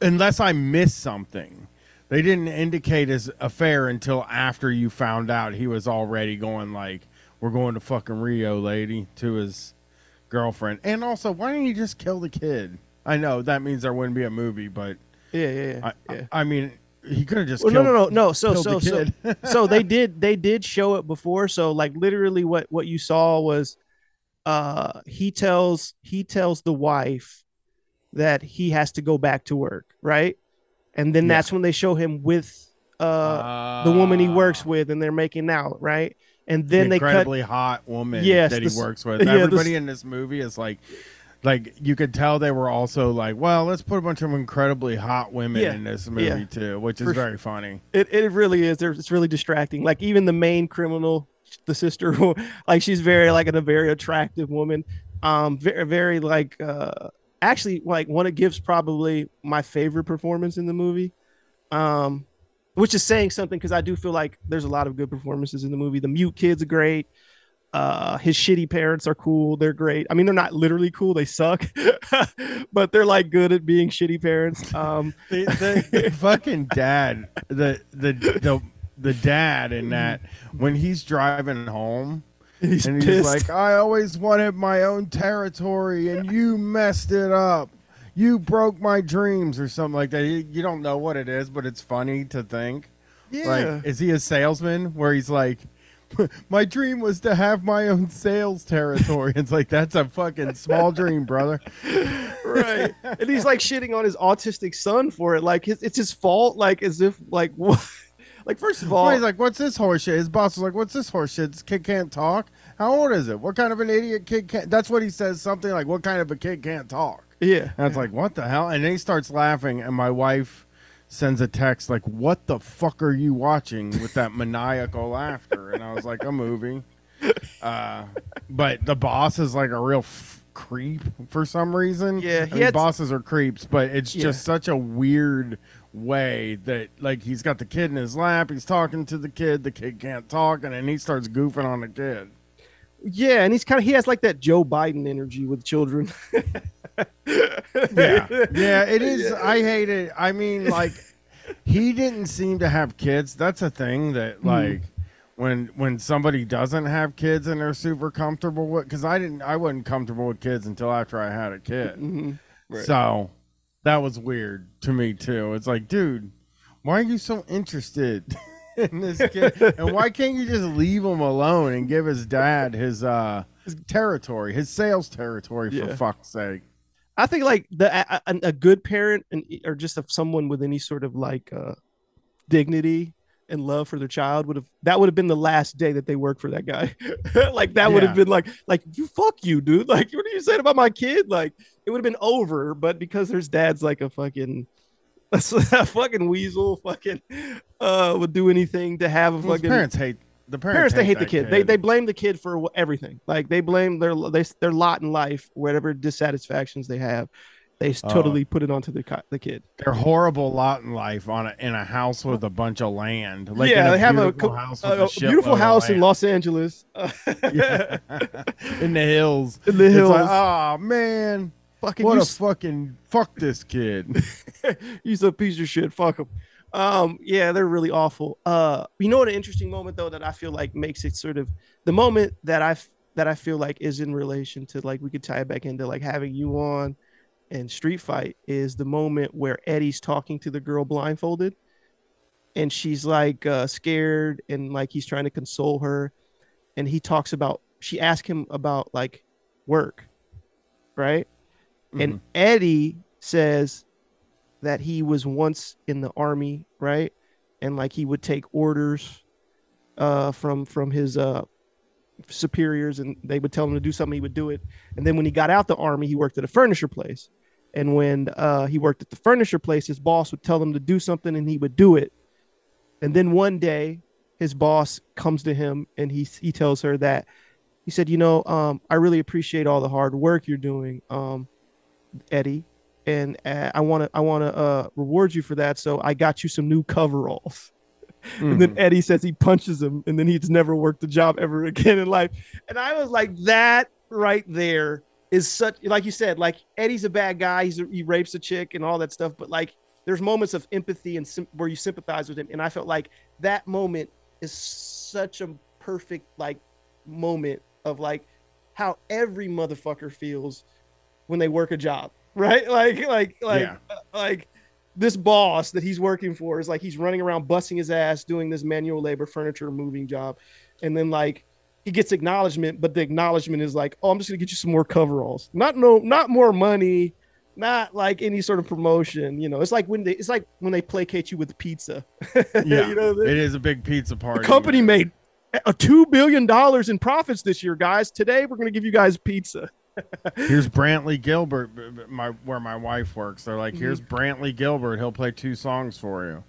Speaker 5: unless I missed something. They didn't indicate his affair until after you found out he was already going like, "We're going to fucking Rio, lady," to his girlfriend. And also, why didn't you just kill the kid? I know that means there wouldn't be a movie, but
Speaker 4: yeah, yeah, yeah.
Speaker 5: I,
Speaker 4: yeah.
Speaker 5: I mean, he could have just.
Speaker 4: Well,
Speaker 5: killed,
Speaker 4: no, no, no, no. So, so, so, so they did, they did show it before. So, like, literally, what what you saw was, uh, he tells he tells the wife that he has to go back to work, right? And then
Speaker 5: Yeah.
Speaker 4: that's when they show him with uh the woman he works with, and they're making out, right? And then
Speaker 5: the
Speaker 4: they cut.
Speaker 5: incredibly hot woman
Speaker 4: Yes,
Speaker 5: that he
Speaker 4: the
Speaker 5: works with.
Speaker 4: yeah,
Speaker 5: Everybody
Speaker 4: s-
Speaker 5: in this movie is like, like you could tell they were also like, well, let's put a bunch of incredibly hot women
Speaker 4: Yeah,
Speaker 5: in this
Speaker 4: yeah.
Speaker 5: movie too, which is very funny.
Speaker 4: It it really is. It's really distracting. Like even the main criminal, the sister, like she's very like a very attractive woman. Um, very very like uh, actually like one of Gibbs probably my favorite performance in the movie. Um, which is saying something because I do feel like there's a lot of good performances in the movie. The mute kids are great. Uh, his shitty parents are cool. They're great. I mean, they're not literally cool. They suck, but they're like good at being shitty parents. Um,
Speaker 5: the, the, the fucking dad, the the the the dad in that when he's driving home.
Speaker 4: He's
Speaker 5: and he's
Speaker 4: pissed.
Speaker 5: like, I always wanted my own territory, and you messed it up. You broke my dreams, or something like that. You, don't know what it is, but it's funny to think.
Speaker 4: Yeah.
Speaker 5: Like, is he a salesman where he's like, my dream was to have my own sales territory? it's like that's a fucking small dream, brother.
Speaker 4: right and he's like shitting on his autistic son for it like his, it's his fault like as if like what like first of all
Speaker 5: Well, he's like, "What's this horseshit?" His boss was like, "What's this horseshit? This kid can't talk. How old is it? What kind of an idiot kid can't?" That's what he says. Something like, "What kind of a kid can't talk?"
Speaker 4: Yeah.
Speaker 5: And it's like, what the hell? And then he starts laughing, and my wife sends a text like, "What the fuck are you watching with that maniacal laughter?" And I was like, "A movie." Uh, but the boss is like a real f- creep for some reason.
Speaker 4: Yeah,
Speaker 5: I mean,
Speaker 4: had-
Speaker 5: bosses are creeps, but it's
Speaker 4: Yeah.
Speaker 5: just such a weird way that like he's got the kid in his lap, he's talking to the kid, the kid can't talk, and then he starts goofing on the kid.
Speaker 4: Yeah, and he's kind of he has like that Joe Biden energy with children.
Speaker 5: yeah. Yeah it is i hate it. I mean like he didn't seem to have kids. That's a thing that like when when somebody doesn't have kids and they're super comfortable with because i didn't i wasn't comfortable with kids until after i had a kid.
Speaker 4: Mhm. Right.
Speaker 5: so that was weird to me too. It's like dude why are you so interested in this kid and why can't you just leave him alone and give his dad his uh his territory his sales territory for
Speaker 4: Yeah.
Speaker 5: fuck's sake
Speaker 4: I think like the a, a, a good parent and or just of someone with any sort of like uh dignity and love for their child would have that would have been the last day that they worked for that guy. like that would have been like like you fuck you, dude. Like what are you saying about my kid? Like it would have been over, but because there's dad's like a fucking a fucking weasel, fucking uh would do anything to have a
Speaker 5: Well, his
Speaker 4: fucking
Speaker 5: parents hate the parents.
Speaker 4: parents they hate the
Speaker 5: that
Speaker 4: kid. They they blame the kid for everything. Like they blame their they, their lot in life, whatever dissatisfactions they have. They
Speaker 5: Oh.
Speaker 4: totally put it onto the the kid.
Speaker 5: their horrible lot in life on a, in a house with a bunch of land. Like
Speaker 4: yeah, they have a,
Speaker 5: beautiful house
Speaker 4: a- a beautiful house in. Los Angeles.
Speaker 5: Yeah. in the hills.
Speaker 4: In the
Speaker 5: It's
Speaker 4: hills.
Speaker 5: like, oh man,
Speaker 4: Fucking
Speaker 5: what a
Speaker 4: s-
Speaker 5: fucking fuck this kid.
Speaker 4: He's a piece of shit. Fuck him. Um, yeah, they're really awful. Uh, you know what? An interesting moment though that I feel like makes it sort of the moment that I that I feel like is in relation to like we could tie it back into like having you on and Street Fight is the moment where Eddie's talking to the girl blindfolded, and she's like uh, scared and like he's trying to console her, and he talks about she asked him about like work, right? And Eddie says that he was once in the army, right? And like he would take orders uh from from his uh superiors and they would tell him to do something he would do it. And then when he got out the army he worked at a furniture place. And when uh he worked at the furniture place his boss would tell him to do something and he would do it. And then one day his boss comes to him and he he tells her that he said you know um i really appreciate all the hard work you're doing. Um eddie and uh, i want to i want to uh reward you for that so i got you some new coveralls. And then eddie says he punches him and then he's never worked a job ever again in life. And i was like that right there is such like you said like eddie's a bad guy he's a, he rapes a chick and all that stuff but like there's moments of empathy and sim- where you sympathize with him and i felt like that moment is such a perfect like moment of like how every motherfucker feels when they work a job right? Like like like
Speaker 5: Yeah.
Speaker 4: like this boss that he's working for is like he's running around busting his ass doing this manual labor furniture moving job. And then like he gets acknowledgement but the acknowledgement is like oh i'm just gonna get you some more coveralls. Not no not more money not like any sort of promotion you know? It's like when they it's like when they placate you with pizza.
Speaker 5: Yeah,
Speaker 4: you know the,
Speaker 5: it is a big pizza party.
Speaker 4: the company made a two billion dollars in profits this year guys. Today we're gonna give you guys pizza
Speaker 5: Here's Brantley Gilbert, my where my wife works. They're like, here's
Speaker 4: Mm-hmm.
Speaker 5: Brantley Gilbert. He'll play two songs for you.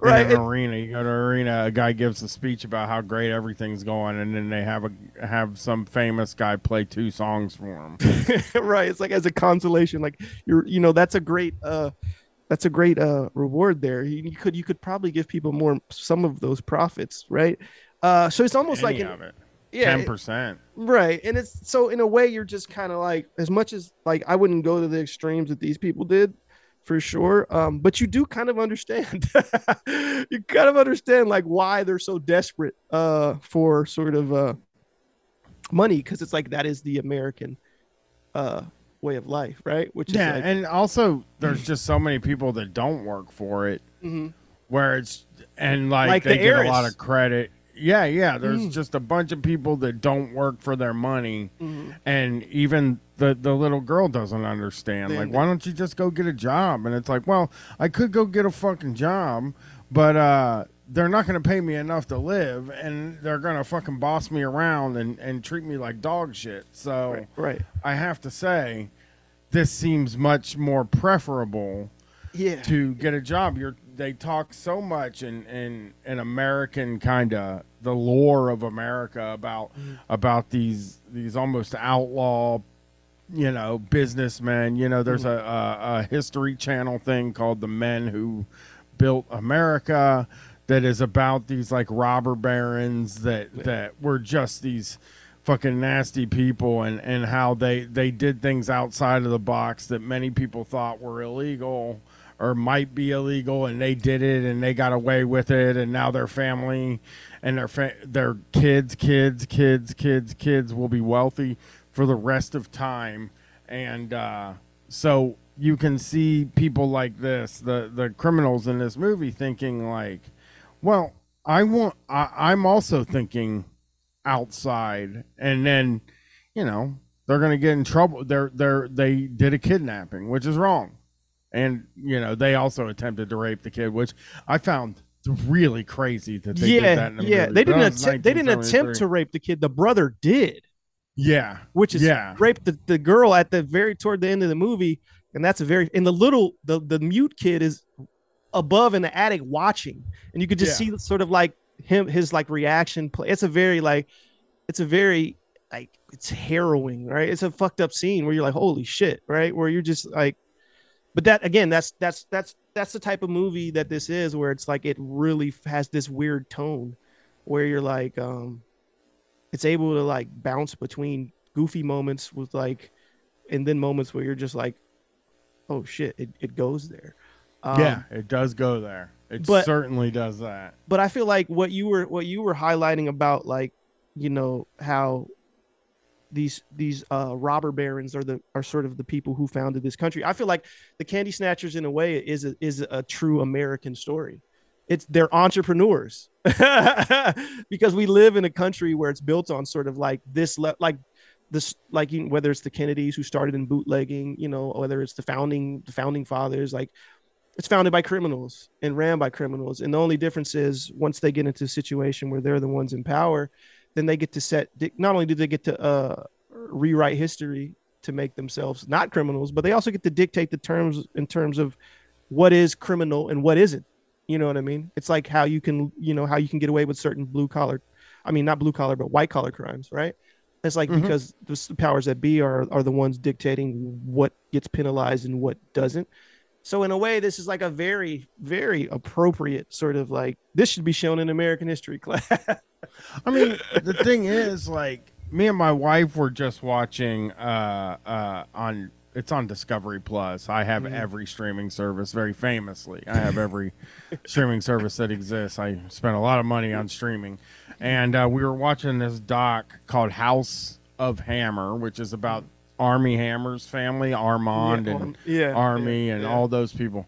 Speaker 4: right
Speaker 5: In an arena, you go to an arena. A guy gives a speech about how great everything's going, and then they have a have some famous guy play two songs for him.
Speaker 4: right it's like as a consolation like you're you know that's a great uh that's a great uh reward there you, you could you could probably give people more some of those profits right uh so it's almost like
Speaker 5: Any
Speaker 4: an-
Speaker 5: it.
Speaker 4: Yeah
Speaker 5: ten
Speaker 4: it-
Speaker 5: percent.
Speaker 4: right and it's so in a way you're just kind of like as much as like i wouldn't go to the extremes that these people did for sure um but you do kind of understand you kind of understand like why they're so desperate uh for sort of uh money because it's like that is the american uh way of life right which
Speaker 5: Yeah,
Speaker 4: is like
Speaker 5: and also there's just so many people that don't work for it,
Speaker 4: Mhm.
Speaker 5: where it's and like,
Speaker 4: Like
Speaker 5: they
Speaker 4: the
Speaker 5: get a lot of credit. Yeah, yeah. There's
Speaker 4: Mm.
Speaker 5: just a bunch of people that don't work for their money,
Speaker 4: Mhm.
Speaker 5: and even the the little girl doesn't understand.
Speaker 4: They-
Speaker 5: like, why don't you just go get a job? And it's like, well, I could go get a fucking job, but uh, they're not going to pay me enough to live, and they're going to fucking boss me around and and treat me like dog shit. So
Speaker 4: Right, right.
Speaker 5: I have to say, this seems much more preferable
Speaker 4: Yeah.
Speaker 5: to get a job. You're they talk so much in in an American kind of the lore of America about mm-hmm. about these these almost outlaw you know businessmen. You know there's mm-hmm. a, a, a history channel thing called the men who built america that is about these like robber barons that that were just these fucking nasty people and and how they they did things outside of the box that many people thought were illegal or might be illegal and they did it and they got away with it and now their family and their fa- their kids kids kids kids kids will be wealthy for the rest of time. And uh, so you can see people like this the the criminals in this movie thinking like well i want I, i'm also thinking outside and then you know they're gonna get in trouble. They're they're they did a kidnapping which is wrong and you know they also attempted to rape the kid which i found really crazy that they
Speaker 4: yeah,
Speaker 5: did that in the
Speaker 4: yeah.
Speaker 5: movie.
Speaker 4: They didn't. Attempt, they didn't attempt to rape the kid. The brother did.
Speaker 5: yeah
Speaker 4: which is
Speaker 5: yeah
Speaker 4: rape the, the girl at the very toward the end of the movie and that's a very and the little the the mute kid is above in the attic watching and you could just
Speaker 5: Yeah.
Speaker 4: see sort of like him his like reaction play it's a very like it's a very like it's harrowing right it's a fucked up scene where you're like holy shit right where you're just like but that again that's that's that's that's the type of movie that this is where it's like it really has this weird tone where you're like um it's able to like bounce between goofy moments with like and then moments where you're just like oh shit it, it goes there. Um,
Speaker 5: yeah it does go there. It
Speaker 4: but-
Speaker 5: certainly does that.
Speaker 4: but i feel like what you were what you were highlighting about like you know how these these uh robber barons are the are sort of the people who founded this country. I feel like the candy snatchers in a way is a, is a true american story. It's they're entrepreneurs. Because we live in a country where it's built on sort of like this le- like this like whether it's the kennedys who started in bootlegging you know whether it's the founding the founding fathers like it's founded by criminals and ran by criminals. And the only difference is once they get into a situation where they're the ones in power then they get to set not only do they get to uh, rewrite history to make themselves not criminals but they also get to dictate the terms in terms of what is criminal and what isn't you know what i mean it's like how you can you know how you can get away with certain blue collar i mean not blue collar but white collar crimes right it's like
Speaker 5: Mhm.
Speaker 4: because the powers that be are are the ones dictating what gets penalized and what doesn't so in a way, this is like a very, very appropriate sort of like this should be shown in American history class.
Speaker 5: I mean, the thing is, like, me and my wife were just watching uh, uh, on it's on Discovery Plus. I have
Speaker 4: Mhm.
Speaker 5: every streaming service, very famously. I have every streaming service that exists. I spent a lot of money on streaming, and uh, we were watching this doc called House of Hammer, which is about Armie Hammer's family, Armand
Speaker 4: Yeah,
Speaker 5: and
Speaker 4: yeah,
Speaker 5: Armie,
Speaker 4: yeah,
Speaker 5: and all those people.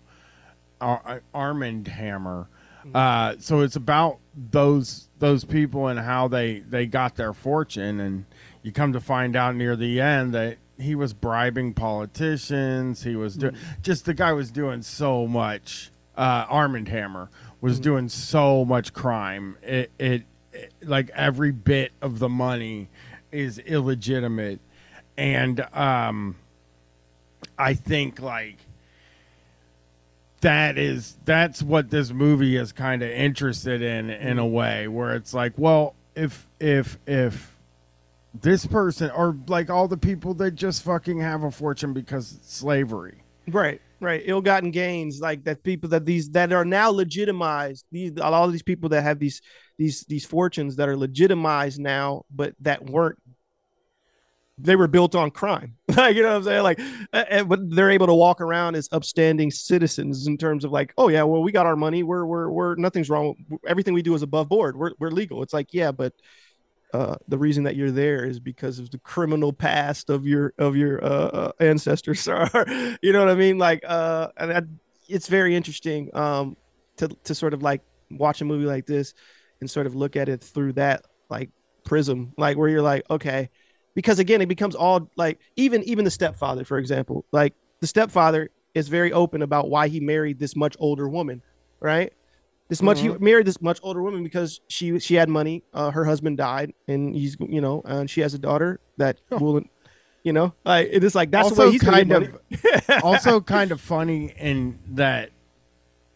Speaker 5: Ar- Armand Hammer. Uh, so it's about those those people and how they they got their fortune, and you come to find out near the end that he was bribing politicians. He was doing just the guy was doing so much. Uh, Armand Hammer was doing so much crime. It, it it like every bit of the money is illegitimate, and um, I think like that is that's what this movie is kind of interested in in a mm-hmm. way where it's like well if if if this person or like all the people that just fucking have a fortune because slavery
Speaker 4: right, right. Ill-gotten gains, like that people that these that are now legitimized. These a lot of these people that have these these these fortunes that are legitimized now, but that weren't. They were built on crime, like you know what I'm saying. Like, but they're able to walk around as upstanding citizens in terms of like, oh yeah, well we got our money. We're we're we're nothing's wrong. Everything we do is above board. We're we're legal. It's like yeah, but uh, the reason that you're there is because of the criminal past of your of your uh, uh, ancestors. Or, you know what I mean? Like, uh, and that, it's very interesting um, to to sort of like watch a movie like this and sort of look at it through that like prism, like where you're like, okay, because again, it becomes all like even even the stepfather, for example, like the stepfather is very open about why he married this much older woman, right? This much he
Speaker 5: Mhm.
Speaker 4: married this much older woman because she she had money. Uh, her husband died, and he's you know, and she has a daughter that will, you know, like it is like that's the way he's
Speaker 5: kind of also kind of funny in that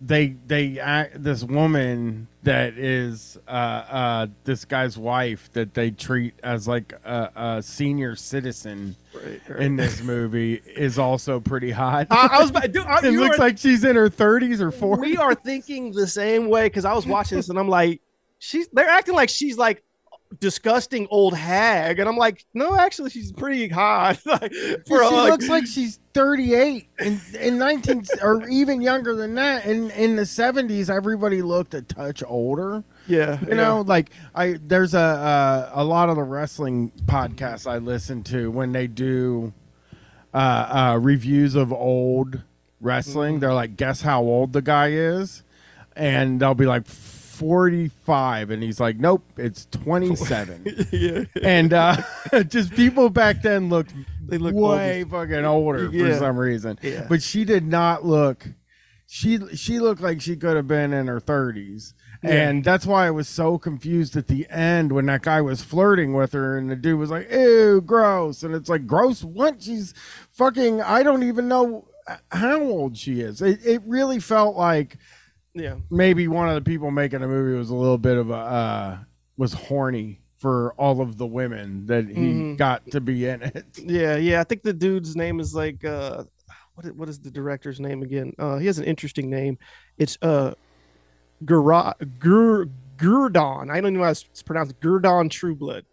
Speaker 5: they they act this woman that is uh uh this guy's wife that they treat as like a, a senior citizen
Speaker 4: right.
Speaker 5: in this movie is also pretty hot.
Speaker 4: I, I was about, dude, I,
Speaker 5: it looks
Speaker 4: are-
Speaker 5: like she's in her 30s or 40s.
Speaker 4: we are thinking the same way because I was watching this and I'm like, she's they're acting like she's like disgusting old hag, and I'm like, no, actually, she's pretty hot. like,
Speaker 5: she
Speaker 4: for like-
Speaker 5: looks like she's 38 in in 19 or even younger than that. In in the 70s, everybody looked a touch older.
Speaker 4: yeah,
Speaker 5: You know, like I there's a a, a lot of the wrestling podcasts I listen to when they do uh, uh, reviews of old wrestling. They're like, guess how old the guy is, and they'll be like. 45 and he's like nope it's 27
Speaker 4: yeah,
Speaker 5: and uh just people back then looked
Speaker 4: They look
Speaker 5: way fucking older for some reason.
Speaker 4: Yeah.
Speaker 5: but she did not look she she looked like she could have been in her 30s and that's why I was so confused at the end when that guy was flirting with her and the dude was like ew gross. And it's like gross what? She's fucking I don't even know how old she is. It, it really felt like
Speaker 4: yeah.
Speaker 5: maybe one of the people making the movie was a little bit of a uh was horny for all of the women that he
Speaker 4: Mhm.
Speaker 5: got to be in it.
Speaker 4: Yeah, yeah. I think the dude's name is like uh what is, what is the director's name again? Uh he has an interesting name. It's uh Gura Gur Guerdon. I don't know how it's pronounced. Guerdon Trueblood.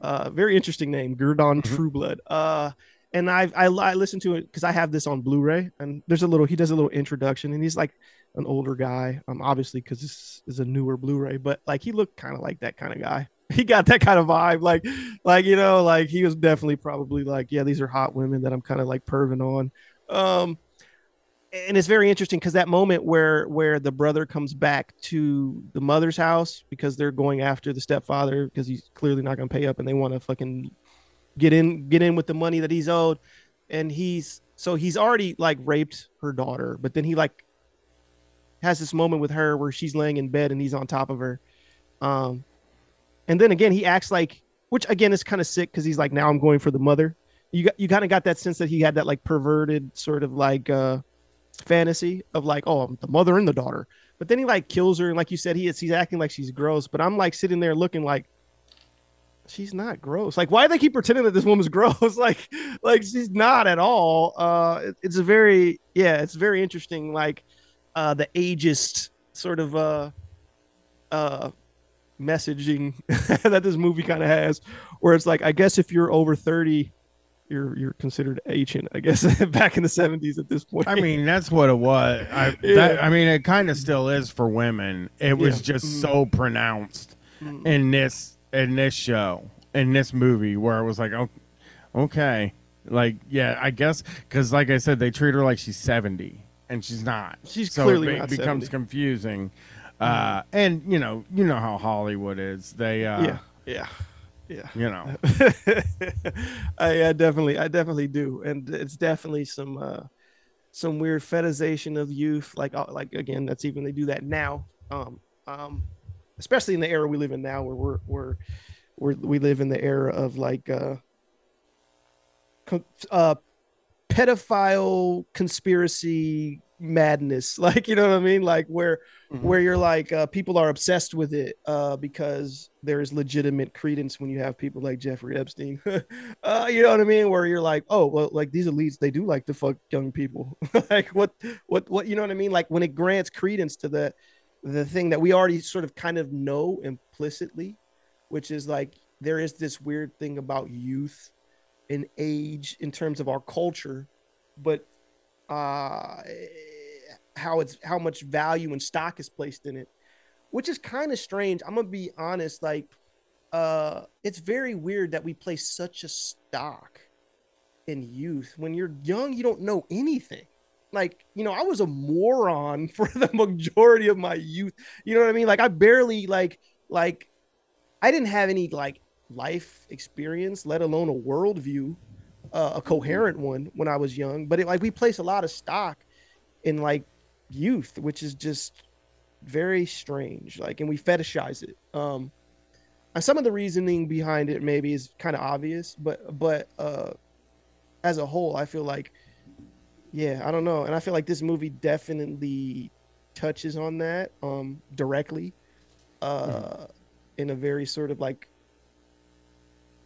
Speaker 4: Uh very interesting name, Guerdon Trueblood. Uh and I've I, I listened to it because I have this on Blu-ray, and there's a little he does a little introduction, and he's like an older guy, um, obviously because this is a newer Blu-ray, but like he looked kind of like that kind of guy. He got that kind of vibe, like, like you know, like he was definitely probably like, yeah, these are hot women that I'm kind of like perving on. Um, and it's very interesting because that moment where where the brother comes back to the mother's house because they're going after the stepfather because he's clearly not going to pay up and they want to fucking get in get in with the money that he's owed and he's so he's already like raped her daughter but then he like has this moment with her where she's laying in bed and he's on top of her. Um and then again he acts like which again is kind of sick because he's like now i'm going for the mother. You got you kind of got that sense that he had that like perverted sort of like uh fantasy of like oh I'm the mother and the daughter. But then he like kills her and like you said he is he's acting like she's gross but i'm like sitting there looking like she's not gross. Like why do they keep pretending that this woman's gross? Like like she's not at all. Uh it- it's a very yeah it's very interesting. Like uh the ageist sort of uh uh messaging that this movie kind of has where it's like i guess if you're over 30 you're you're considered ancient i guess back in the 70s at this point
Speaker 5: I mean, that's what it was. I
Speaker 4: Yeah.
Speaker 5: that, I mean, it kind of still is for women. It was
Speaker 4: Yeah.
Speaker 5: just
Speaker 4: Mm.
Speaker 5: so pronounced
Speaker 4: Mm.
Speaker 5: in this in this show in this movie where it was like, oh, okay, like yeah, I guess because like I said, they treat her like she's seventy and she's not.
Speaker 4: She's
Speaker 5: so
Speaker 4: clearly
Speaker 5: it be- becomes
Speaker 4: 70.
Speaker 5: confusing. Uh, and you know, you know how Hollywood is. They uh,
Speaker 4: yeah yeah yeah
Speaker 5: you know.
Speaker 4: I, I definitely i definitely do and it's definitely some uh some weird fetishization of youth like uh, like again that's even they do that now um um especially in the era we live in now where we're we're, we're we live in the era of like uh co- uh pedophile conspiracy madness like you know what i mean like where where you're like uh, people are obsessed with it uh, because there's legitimate credence when you have people like Jeffrey Epstein. uh, you know what I mean? Where you're like, oh well, like these elites, they do like to fuck young people. like what, what, what? You know what I mean? Like when it grants credence to the the thing that we already sort of kind of know implicitly, which is like there is this weird thing about youth and age in terms of our culture, but uh how it's how much value and stock is placed in it which is kind of strange. I'm gonna be honest like uh it's very weird that we place such a stock in youth. When you're young you don't know anything. Like you know i was a moron for the majority of my youth. You know what i mean? Like i barely like like i didn't have any like life experience let alone a worldview uh, a coherent one when i was young but it, like we place a lot of stock in like youth which is just very strange. Like, and we fetishize it. Um, and some of the reasoning behind it maybe is kind of obvious, but but uh, as a whole, I feel like, yeah, I don't know, and I feel like this movie definitely touches on that um directly, uh, in a very sort of like,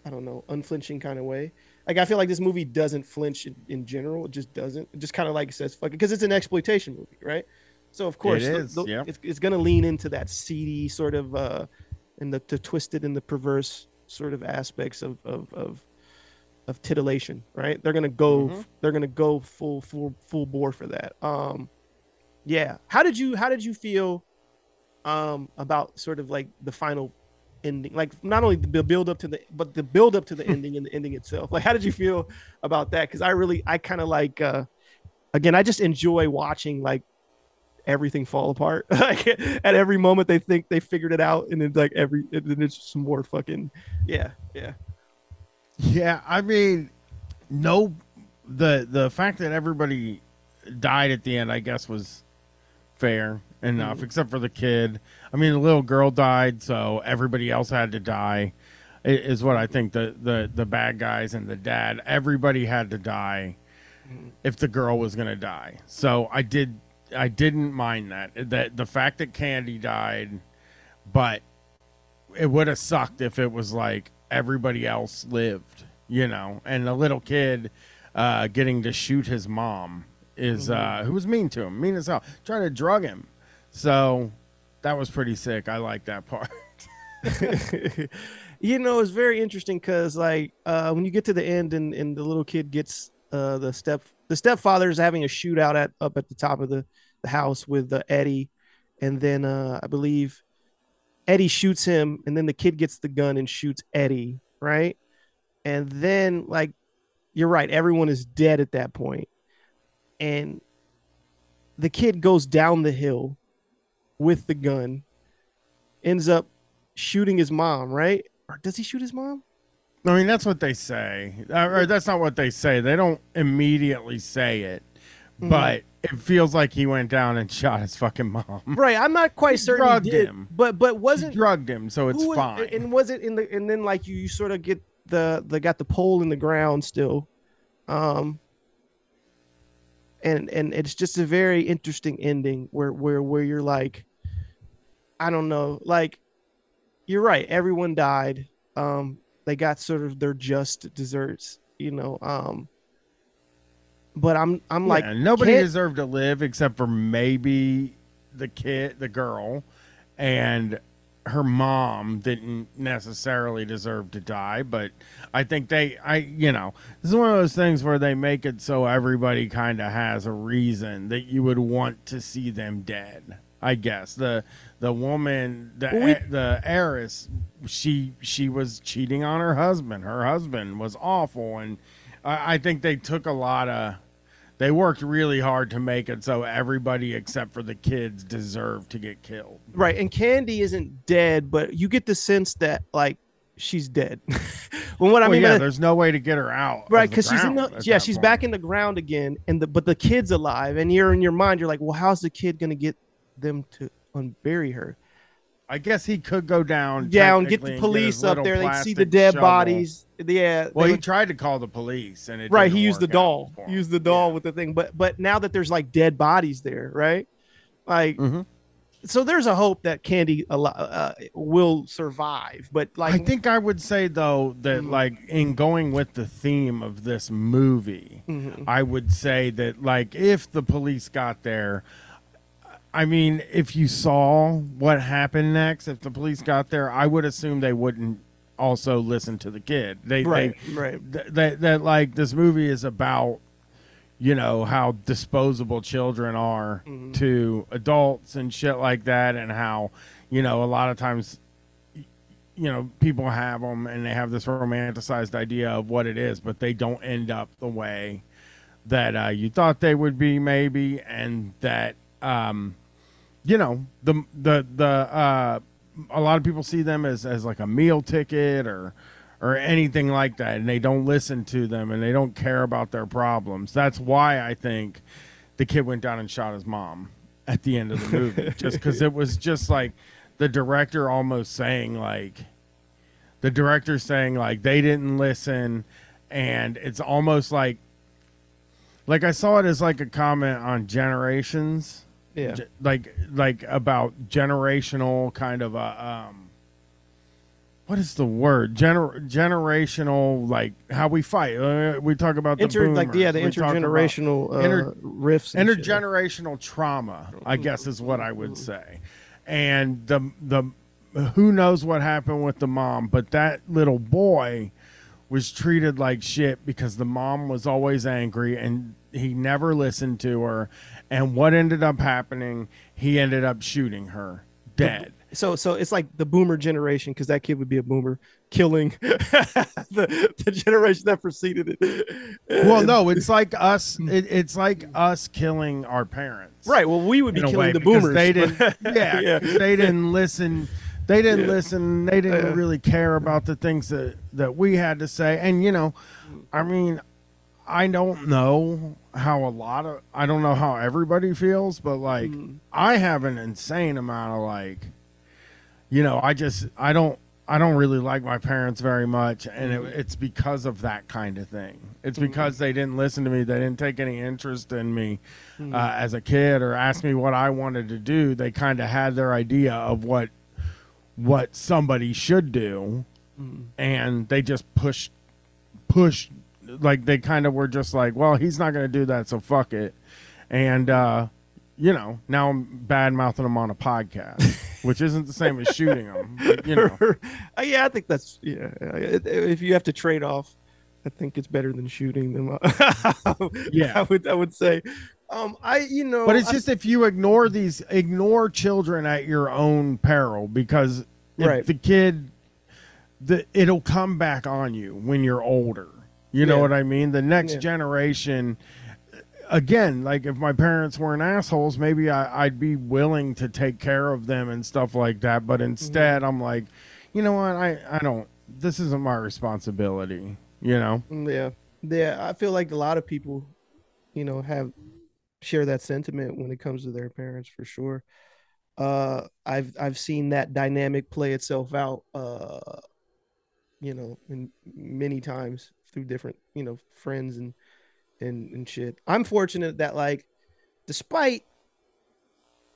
Speaker 4: I don't know, unflinching kind of way. Like I feel like this movie doesn't flinch in, in general. It just doesn't. It just kind of like says fuck it because it's an exploitation movie, right? So of course, the- the-
Speaker 5: yeah.
Speaker 4: it's, it's going to lean into that seedy sort of, uh, and the, the twisted and the perverse sort of aspects of of of, of titillation, right? They're gonna go,
Speaker 5: Mhm.
Speaker 4: they're gonna go full full full bore for that. Um, yeah. How did you how did you feel, um, about sort of like the final ending? Like not only the build up to the, but the build up to the ending and the ending itself. Like how did you feel about that? Because I really, I kind of like, uh, again, I just enjoy watching like everything fall apart. like at every moment they think they figured it out, and then like every, and then it's just more fucking, yeah, yeah.
Speaker 5: Yeah, I mean, no, the the fact that everybody died at the end, I guess, was fair enough,
Speaker 4: Mhm.
Speaker 5: except for the kid. I mean, the little girl died, so everybody else had to die. Is what I think. The the the bad guys and the dad, everybody had to die if the girl was gonna die. So I did. I didn't mind that. That the fact that Candy died, but it would have sucked if it was like everybody else lived, you know, and the little kid uh, getting to shoot his mom is uh, who was mean to him, mean as hell, trying to drug him. So that was pretty sick. I like that part.
Speaker 4: you know, it's very interesting because like uh, when you get to the end and, and the little kid gets uh, the step the stepfather is having a shootout at up at the top of the, the house with uh, Eddie, and then uh, I believe Eddie shoots him, and then the kid gets the gun and shoots Eddie, right? And then like you're right, everyone is dead at that point, and the kid goes down the hill with the gun, ends up shooting his mom, right? Or does he shoot his mom?
Speaker 5: I mean, that's what they say. Uh, or that's not what they say. They don't immediately say it,
Speaker 4: Mhm.
Speaker 5: but it feels like he went down and shot his fucking mom.
Speaker 4: Right, I'm not quite certain
Speaker 5: drugged
Speaker 4: he did,
Speaker 5: him.
Speaker 4: but but wasn't
Speaker 5: drugged him, so it's
Speaker 4: was-
Speaker 5: fine.
Speaker 4: And was it in the and then like you, you sort of get the the got the pole in the ground still, um, and and it's just a very interesting ending where where where you're like, I don't know, like you're right, everyone died, um, they got sort of their just desserts, you know, um, but I'm I'm like
Speaker 5: nobody deserved to live except for maybe the kid, the girl, and her mom didn't necessarily deserve to die. But I think they, I, you know, this is one of those things where they make it so everybody kind of has a reason that you would want to see them dead. I guess the the woman, the
Speaker 4: we-
Speaker 5: the heiress, she she was cheating on her husband. Her husband was awful, and I, I think they took a lot of they worked really hard to make it so everybody except for the kids deserved to get killed.
Speaker 4: right and candy isn't dead but you get the sense that like she's dead well what i
Speaker 5: Well,
Speaker 4: mean
Speaker 5: yeah,
Speaker 4: that-
Speaker 5: there's no way to get her out.
Speaker 4: right because she's in the yeah she's
Speaker 5: point.
Speaker 4: back in the ground again and the but the kid's alive and you're in your mind you're like well how's the kid gonna get them to unbury her
Speaker 5: I guess he could go down.
Speaker 4: down get the police
Speaker 5: his
Speaker 4: up there they see the dead
Speaker 5: shovel.
Speaker 4: bodies yeah
Speaker 5: Well, he
Speaker 4: would-
Speaker 5: tried to call the police, and it
Speaker 4: right
Speaker 5: didn't
Speaker 4: he used the
Speaker 5: work out
Speaker 4: doll
Speaker 5: for
Speaker 4: used the doll with the thing but but now that there's like dead bodies there right like
Speaker 5: Mm-hmm.
Speaker 4: so there's a hope that candy uh, will survive but like
Speaker 5: I think I would say though that like in going with the theme of this movie,
Speaker 4: Mhm.
Speaker 5: I would say that like if the police got there, I mean, if you saw what happened next, if the police got there, I would assume they wouldn't also listen to the kid. They
Speaker 4: Right,
Speaker 5: they,
Speaker 4: right.
Speaker 5: th- that that like this movie is about you know how disposable children are
Speaker 4: Mhm.
Speaker 5: to adults and shit like that and how you know a lot of times you know people have them and they have this romanticized idea of what it is but they don't end up the way that uh, you thought they would be maybe and that um you know the the the uh a lot of people see them as as like a meal ticket or or anything like that and they don't listen to them and they don't care about their problems. That's why i think the kid went down and shot his mom at the end of the movie just because it was just like the director almost saying like the director saying like they didn't listen and it's almost like like i saw it as like a comment on generations
Speaker 4: Yeah.
Speaker 5: Like like about generational kind of a um what is the word Gener- generational like how we fight uh, we talk about the
Speaker 4: Inter, like yeah, the.
Speaker 5: We
Speaker 4: intergenerational uh,
Speaker 5: inter-
Speaker 4: rifts. and shit.
Speaker 5: intergenerational trauma i guess is what i would say and the the who knows what happened with the mom but that little boy was treated like shit because the mom was always angry and he never listened to her and what ended up happening he ended up shooting her dead
Speaker 4: So so it's like the boomer generation because that kid would be a boomer killing the, the generation that preceded it.
Speaker 5: well no it's like us it, it's like us killing our parents
Speaker 4: Right. Well, we would be killing
Speaker 5: way,
Speaker 4: the boomers.
Speaker 5: They didn't. Yeah,
Speaker 4: Yeah.
Speaker 5: they didn't listen. They didn't
Speaker 4: Yeah.
Speaker 5: listen. They didn't really care about the things that that we had to say. And you know, I mean, I don't know how a lot of I don't know how everybody feels, but like
Speaker 4: Mm.
Speaker 5: I have an insane amount of like, you know, I just I don't. I don't really like my parents very much, and it, it's because of that kind of thing. It's because they didn't listen to me. They didn't take any interest in me
Speaker 4: Mm.
Speaker 5: uh, as a kid, or ask me what I wanted to do. They kind of had their idea of what what somebody should do, and they just pushed pushed like they kind of were just like, well, he's not going to do that, so fuck it. And uh, you know, now I'm bad mouthing him on a podcast, which isn't the same as shooting him. But, you know,
Speaker 4: Uh, yeah, I think that's yeah. If you have to trade off, I think it's better than shooting them.
Speaker 5: Yeah.
Speaker 4: I would I would say. Um, I you know,
Speaker 5: but it's
Speaker 4: I-
Speaker 5: just if you ignore these, ignore children at your own peril, because
Speaker 4: Right.
Speaker 5: the kid, the it'll come back on you when you're older. You know
Speaker 4: Yeah.
Speaker 5: what I mean? The next
Speaker 4: Yeah.
Speaker 5: generation. Again, like if my parents weren't assholes, maybe I, I'd be willing to take care of them and stuff like that. But
Speaker 4: Mm-hmm.
Speaker 5: instead, I'm like, you know what? I, I don't. This isn't my responsibility. You know?
Speaker 4: Mm, Yeah, yeah. I feel like a lot of people, you know, have share that sentiment when it comes to their parents for sure. Uh, I've I've seen that dynamic play itself out. Uh, you know, in many times through different you know friends and and and shit. I'm fortunate that like, despite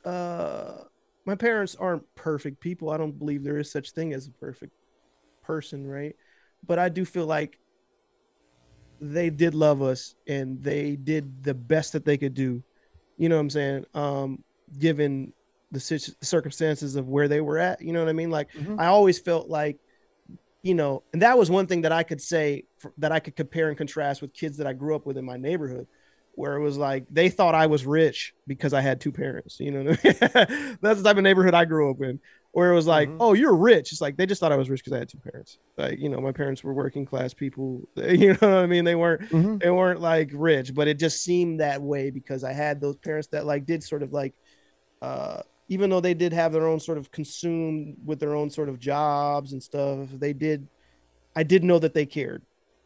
Speaker 4: uh my parents aren't perfect people. I don't believe there is such thing as a perfect person, right? But I do feel like they did love us and they did the best that they could do. You know what I'm saying? Um, given the circumstances of where they were at, you know what I mean? Like I always felt like, you know, and that was one thing that I could say for, that I could compare and contrast with kids that I grew up with in my neighborhood, where it was like they thought I was rich because I had two parents. You know, I mean? that's the type of neighborhood I grew up in, where it was like, oh, you're rich. It's like they just thought I was rich because I had two parents. Like, you know, my parents were working class people. You know what I mean? They weren't they weren't like rich, but it just seemed that way because I had those parents that like did sort of like uh even though they did have their own sort of consumed with their own sort of jobs and stuff, they did I did know that they cared.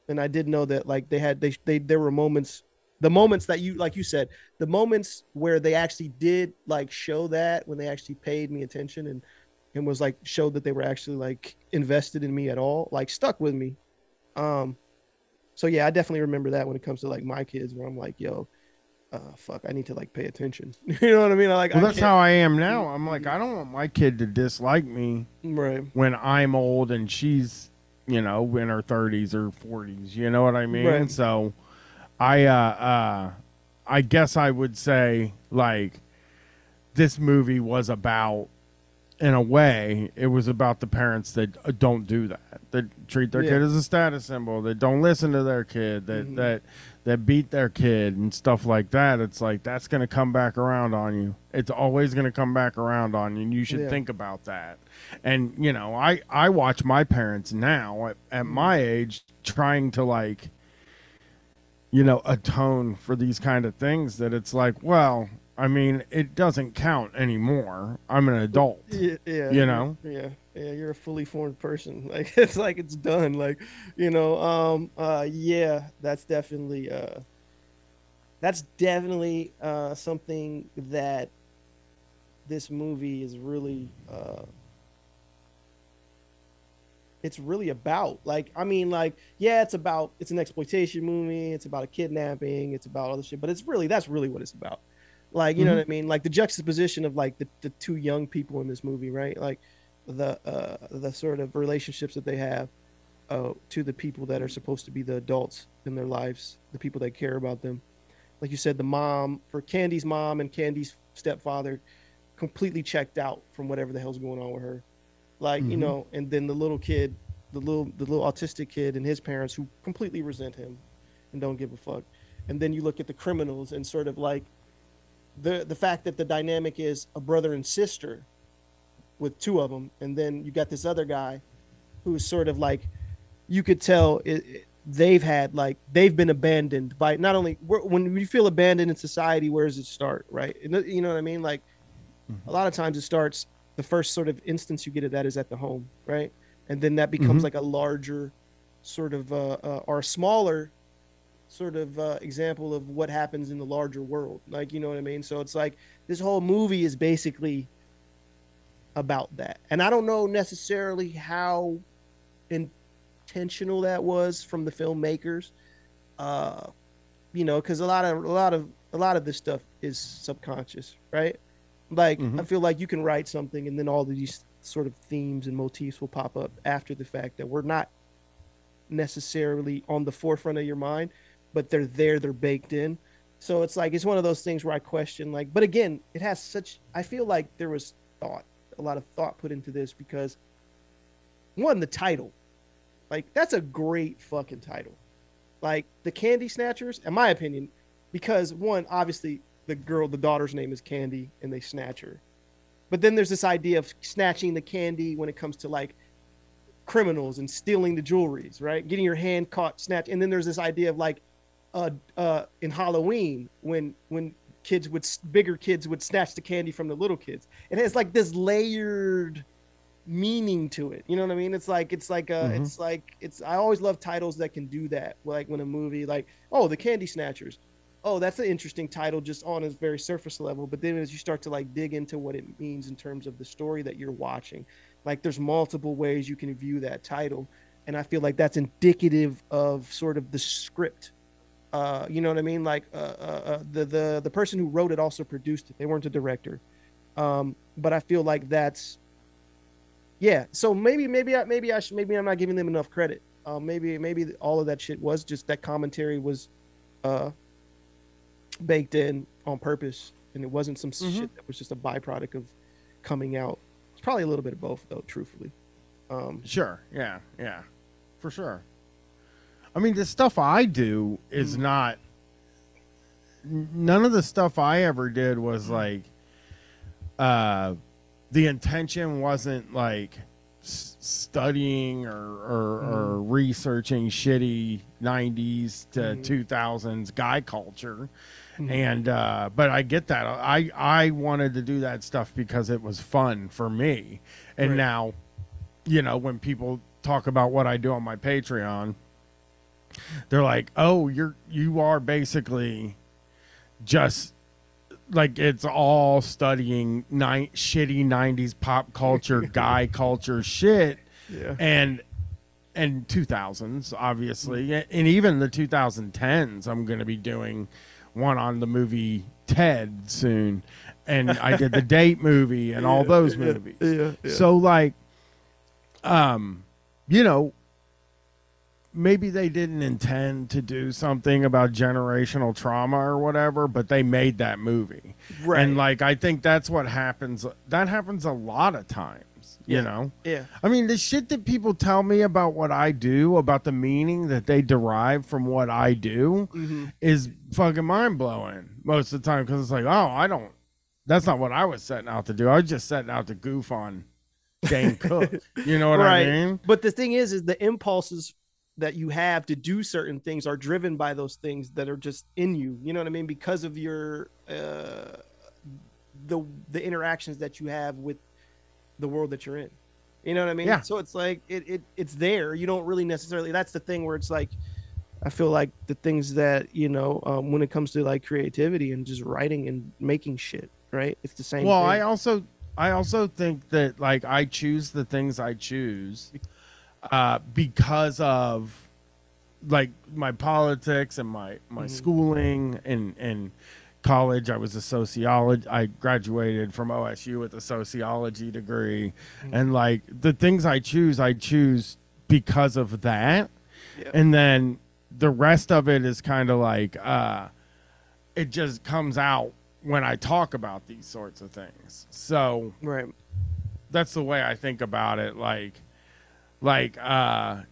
Speaker 4: And I did know that like they had they they there were moments the moments that you like you said, the moments where they actually did like show that when they actually paid me attention and and was like showed that they were actually like invested in me at all, like stuck with me. Um so yeah, I definitely remember that when it comes to like my kids where I'm like, yo, uh fuck, I need to like pay attention. you know what I mean? I like
Speaker 5: Well,
Speaker 4: I
Speaker 5: that's
Speaker 4: can't-
Speaker 5: how I am now. I'm like, I don't want my kid to dislike me
Speaker 4: right
Speaker 5: when I'm old and she's, you know, in her 30s or 40s. You know what I mean?
Speaker 4: Right.
Speaker 5: So, I, uh, uh, I guess I would say like this movie was about, in a way, it was about the parents that uh, don't do that, that treat their
Speaker 4: Yeah.
Speaker 5: kid as a status symbol, that don't listen to their kid, that
Speaker 4: Mhm.
Speaker 5: that that beat their kid and stuff like that. It's like that's going to come back around on you. It's always going to come back around on you, and you should
Speaker 4: Yeah.
Speaker 5: think about that. And you know, I I watch my parents now at, at my age trying to like you know atone for these kind of things that it's like well i mean it doesn't count anymore. I'm an adult
Speaker 4: yeah, yeah.
Speaker 5: you know?
Speaker 4: Yeah yeah you're a fully formed person. Like it's like it's done like you know um uh yeah that's definitely uh that's definitely uh something that this movie is really uh it's really about. Like i mean like yeah it's about it's an exploitation movie it's about a kidnapping it's about all this shit but it's really that's really what it's about like you know
Speaker 5: Mhm.
Speaker 4: what i mean? Like the juxtaposition of like the, the two young people in this movie right? Like the uh the sort of relationships that they have uh to the people that are supposed to be the adults in their lives the people that care about them. Like you said the mom for candy's mom and candy's stepfather completely checked out from whatever the hell's going on with her. Like you
Speaker 5: Mhm.
Speaker 4: know and then the little kid the little the little autistic kid and his parents who completely resent him and don't give a fuck. And then you look at the criminals and sort of like the the fact that the dynamic is a brother and sister with two of them and then you got this other guy who's sort of like you could tell it, it- they've had like they've been abandoned by not only when you feel abandoned in society where does it start right? You know what i mean? Like a lot of times it starts the first sort of instance you get of that is at the home right? And then that becomes
Speaker 5: Mhm.
Speaker 4: like a larger sort of uh, uh or a smaller sort of uh, example of what happens in the larger world. Like you know what i mean? So it's like this whole movie is basically about that. And i don't know necessarily how intentional that was from the filmmakers uh you know because a lot of a lot of a lot of this stuff is subconscious right? Like i feel like you can write something and then all these sort of themes and motifs will pop up after the fact that we're not necessarily on the forefront of your mind but they're there they're baked in. So it's like it's one of those things where i question like but again it has such i feel like there was thought a lot of thought put into this because one the title like that's a great fucking title. Like the candy snatchers in my opinion because one obviously the girl the daughter's name is candy and they snatch her. But then there's this idea of snatching the candy when it comes to like criminals and stealing the jewelries right? Getting your hand caught snatch and then there's this idea of like uh uh in halloween when when kids would bigger kids would snatch the candy from the little kids. It has like this layered meaning to it. You know what i mean? It's like it's like uh
Speaker 5: Mhm.
Speaker 4: it's like it's i always love titles that can do that. Like when a movie like oh the candy snatchers. Oh that's an interesting title just on a very surface level. But then as you start to like dig into what it means in terms of the story that you're watching like there's multiple ways you can view that title. And i feel like that's indicative of sort of the script uh you know what i mean like uh, uh, uh the the the person who wrote it also produced it they weren't a director um but i feel like that's yeah so maybe maybe i maybe i should maybe i'm not giving them enough credit uh maybe maybe all of that shit was just that commentary was uh baked in on purpose and it wasn't some
Speaker 5: Mhm.
Speaker 4: shit that was just a byproduct of coming out it's probably a little bit of both though truthfully um
Speaker 5: Sure. Yeah. Yeah. For sure. I mean, the stuff I do is not. None of the stuff I ever did was like. Uh, the intention wasn't like s- studying or or, or researching shitty '90s to 2000s guy culture.
Speaker 4: Mhm.
Speaker 5: And uh, but I get that. I I wanted to do that stuff because it was fun for me. And
Speaker 4: Right.
Speaker 5: now you know, when people talk about what I do on my Patreon, they're like, "Oh, you're you are basically just like it's all studying ni- shitty '90s pop culture, guy culture shit,
Speaker 4: Yeah.
Speaker 5: and and 2000s obviously, and even the 2010s. I'm going to be doing one on the movie Ted soon, and I did the Date movie and all
Speaker 4: Yeah,
Speaker 5: those
Speaker 4: yeah,
Speaker 5: movies.
Speaker 4: yeah.
Speaker 5: So like, um, you know, maybe they didn't intend to do something about generational trauma or whatever, but they made that movie.
Speaker 4: Right.
Speaker 5: And like, I think that's what happens. That happens a lot of times, you
Speaker 4: Yeah.
Speaker 5: know?
Speaker 4: Yeah.
Speaker 5: I mean, the shit that people tell me about what I do, about the meaning that they derive from what I do,
Speaker 4: Mhm.
Speaker 5: is fucking mind blowing most of the time because it's like, oh, I don't. That's not what I was setting out to do. I was just setting out to goof on Dane Cook. You know what I mean?
Speaker 4: But the thing is, is the impulses that you have to do certain things are driven by those things that are just in you. You know what I mean? Because of your uh, the the interactions that you have with the world that you're in. You know what I mean?
Speaker 5: Yeah.
Speaker 4: So it's like it, it it's there. You don't really necessarily. That's the thing where it's like. I feel like the things that you know um, when it comes to like creativity and just writing and making shit, right? It's the same.
Speaker 5: well
Speaker 4: thing.
Speaker 5: i also i also think that like i choose the things i choose uh because of like my politics and my my
Speaker 4: Mhm.
Speaker 5: schooling and and college i was a sociology i graduated from osu with a sociology degree
Speaker 4: Mm-hmm.
Speaker 5: and like the things i choose i choose because of that
Speaker 4: Yep.
Speaker 5: and then the rest of it is kind of like uh it just comes out when I talk about these sorts of things. So
Speaker 4: right.
Speaker 5: that's the way I think about it. Like, like uh,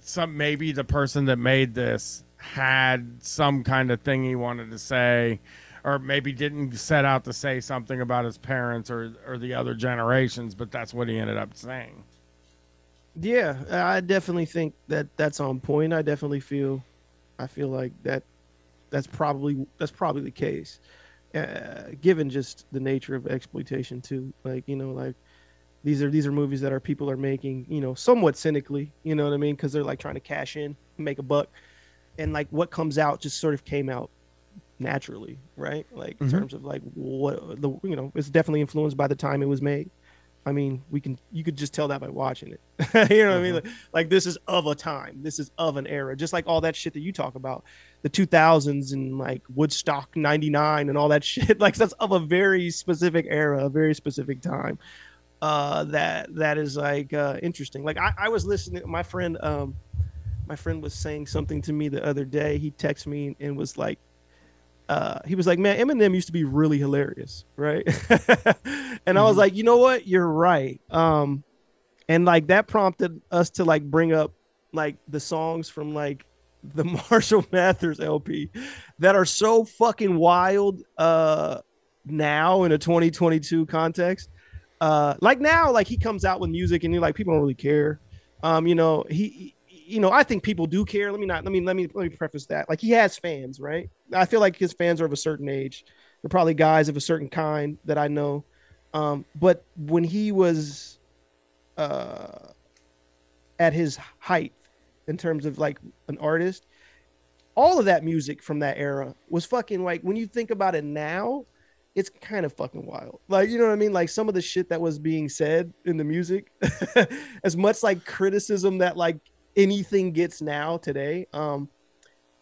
Speaker 5: some maybe the person that made this had some kind of thing he wanted to say, or maybe didn't set out to say something about his parents or or the other generations, but that's what he ended up saying.
Speaker 4: Yeah, I definitely think that that's on point. I definitely feel, I feel like that, that's probably that's probably the case, uh, given just the nature of exploitation too. Like you know, like these are these are movies that our people are making, you know, somewhat cynically. You know what I mean? Because they're like trying to cash in, make a buck, and like what comes out just sort of came out naturally, right? Like in
Speaker 5: Mhm.
Speaker 4: terms of like what the you know, it's definitely influenced by the time it was made. I mean, we can you could just tell that by watching it. you know what I mean? Like, like this is of a time. This is of an era. Just like all that shit that you talk about, the 2000s and like Woodstock 99 and all that shit. Like that's of a very specific era, a very specific time. Uh that that is like uh interesting. Like I, I was listening my friend um my friend was saying something to me the other day. He texted me and was like uh, he was like, "Man, Eminem used to be really hilarious, right?" and I was like, "You know what? You're right." Um, and like that prompted us to like bring up like the songs from like the Marshall Mathers LP that are so fucking wild uh now in a 2022 context. Uh like now like he comes out with music and you're like people don't really care. Um you know, he he- you know, I think people do care. Let me not let me let me let me preface that. Like he has fans, right? I feel like his fans are of a certain age. They're probably guys of a certain kind that I know. Um but when he was uh at his height in terms of like an artist all of that music from that era was fucking like when you think about it now it's kind of fucking wild. Like you know what i mean? Like some of the shit that was being said in the music as much like criticism that like anything gets now today um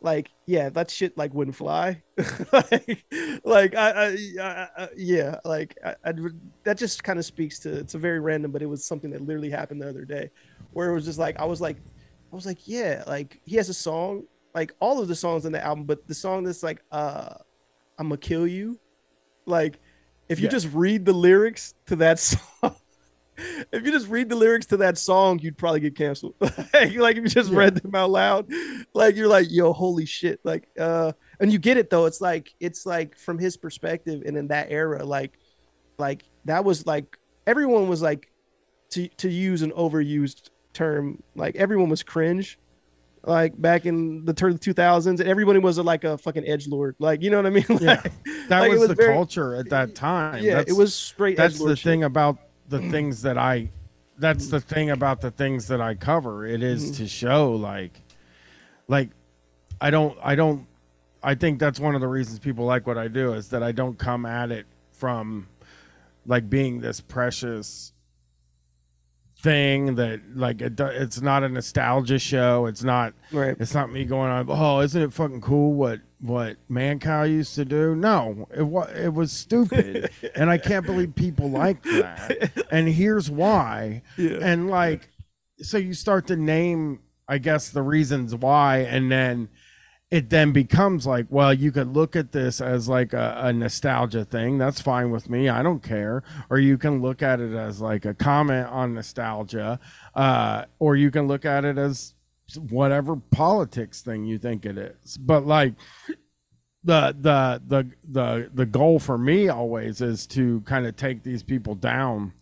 Speaker 4: like yeah that shit like wouldn't fly. Like like I, I, I, yeah like I, I that just kind of speaks to it's a very random but it was something that literally happened the other day where it was just like i was like i was like yeah like he has a song like all of the songs in the album but the song that's like uh i'm gonna kill you like if you
Speaker 5: Yeah.
Speaker 4: just read the lyrics to that song if you just read the lyrics to that song, you'd probably get canceled. like, like if you just read them out loud, like you're like, yo, holy shit. Like, uh, and you get it though. It's like, it's like from his perspective and in that era, like, like that was like everyone was like to to use an overused term, like everyone was cringe. Like back in the turn of the 2000s, and everybody was like a fucking edge lord. Like, you know what I mean?
Speaker 5: Yeah, that
Speaker 4: like, it
Speaker 5: was, the
Speaker 4: very-
Speaker 5: culture at that time.
Speaker 4: Yeah, it was straight
Speaker 5: That's the
Speaker 4: shit.
Speaker 5: thing about the things that I. That's the thing about the things that I cover. It is
Speaker 4: Mhm.
Speaker 5: to show like, like, I don't. I don't. I think that's one of the reasons people like what I do is that I don't come at it from like being this precious thing that like it, it's not a nostalgia show. It's not
Speaker 4: right.
Speaker 5: it's not me going on oh isn't it fucking cool what what mancow used to do? No it was it was stupid. And i can't believe people like that. And here's why.
Speaker 4: Yeah.
Speaker 5: and like so you start to name i guess the reasons why and then it then becomes like, well, you could look at this as like a, a nostalgia thing. That's fine with me. I don't care. Or you can look at it as like a comment on nostalgia. Uh, or you can look at it as whatever politics thing you think it is. But like the the the the the goal for me always is to kind of take these people down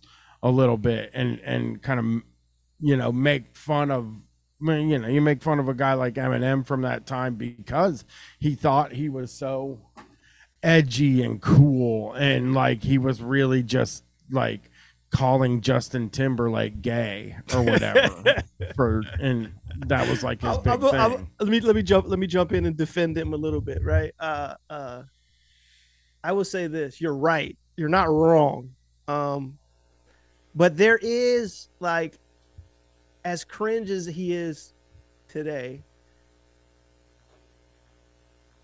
Speaker 5: a little bit and and kind of you know make fun of I mean, you know, you make fun of a guy like Eminem from that time because he thought he was so edgy and cool, and like he was really just like calling Justin Timberlake gay or whatever. for and that was like his
Speaker 4: I'll-
Speaker 5: big
Speaker 4: I'll-
Speaker 5: thing.
Speaker 4: I'll- let me let me jump let me jump in and defend him a little bit, right? Uh, uh, I will say this: you're right. you're not wrong. Um, but there is like, as cringe as he is today,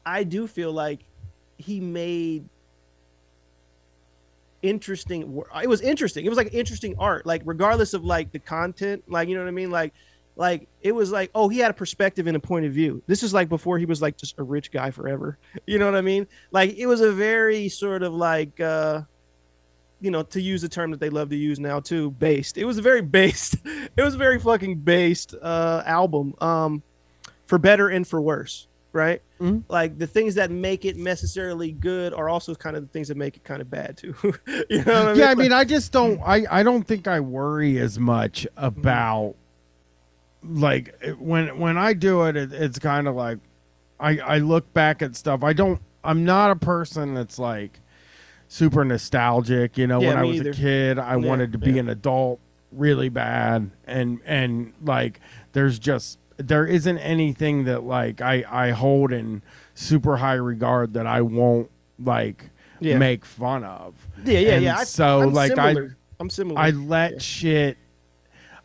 Speaker 4: I do feel like he made interesting it was interesting. It was like interesting art like regardless of like the content like you know what i mean? Like like it was like oh he had a perspective and a point of view. This is like before he was like just a rich guy forever. You know what i mean? Like it was a very sort of like uh you know to use the term that they love to use now too based it was a very based it was a very fucking based uh album um for better and for worse right like the things that make it necessarily good are also kind of the things that make it kind of bad too you know what I mean?
Speaker 5: yeah, I
Speaker 4: Like-
Speaker 5: mean, I just don't. I I don't think I worry as much about like when when I do it. it it's kind of like I I look back at stuff. I don't. I'm not a person that's like super nostalgic. You know,
Speaker 4: Yeah,
Speaker 5: when I was
Speaker 4: either.
Speaker 5: a kid, I
Speaker 4: Yeah,
Speaker 5: wanted to be
Speaker 4: yeah.
Speaker 5: an adult really bad, and and like there's just there isn't anything that like I I hold in super high regard that I won't like make fun of.
Speaker 4: Yeah, yeah,
Speaker 5: And
Speaker 4: yeah. I-
Speaker 5: so
Speaker 4: I'm
Speaker 5: like
Speaker 4: similar.
Speaker 5: I
Speaker 4: I'm similar.
Speaker 5: I let shit.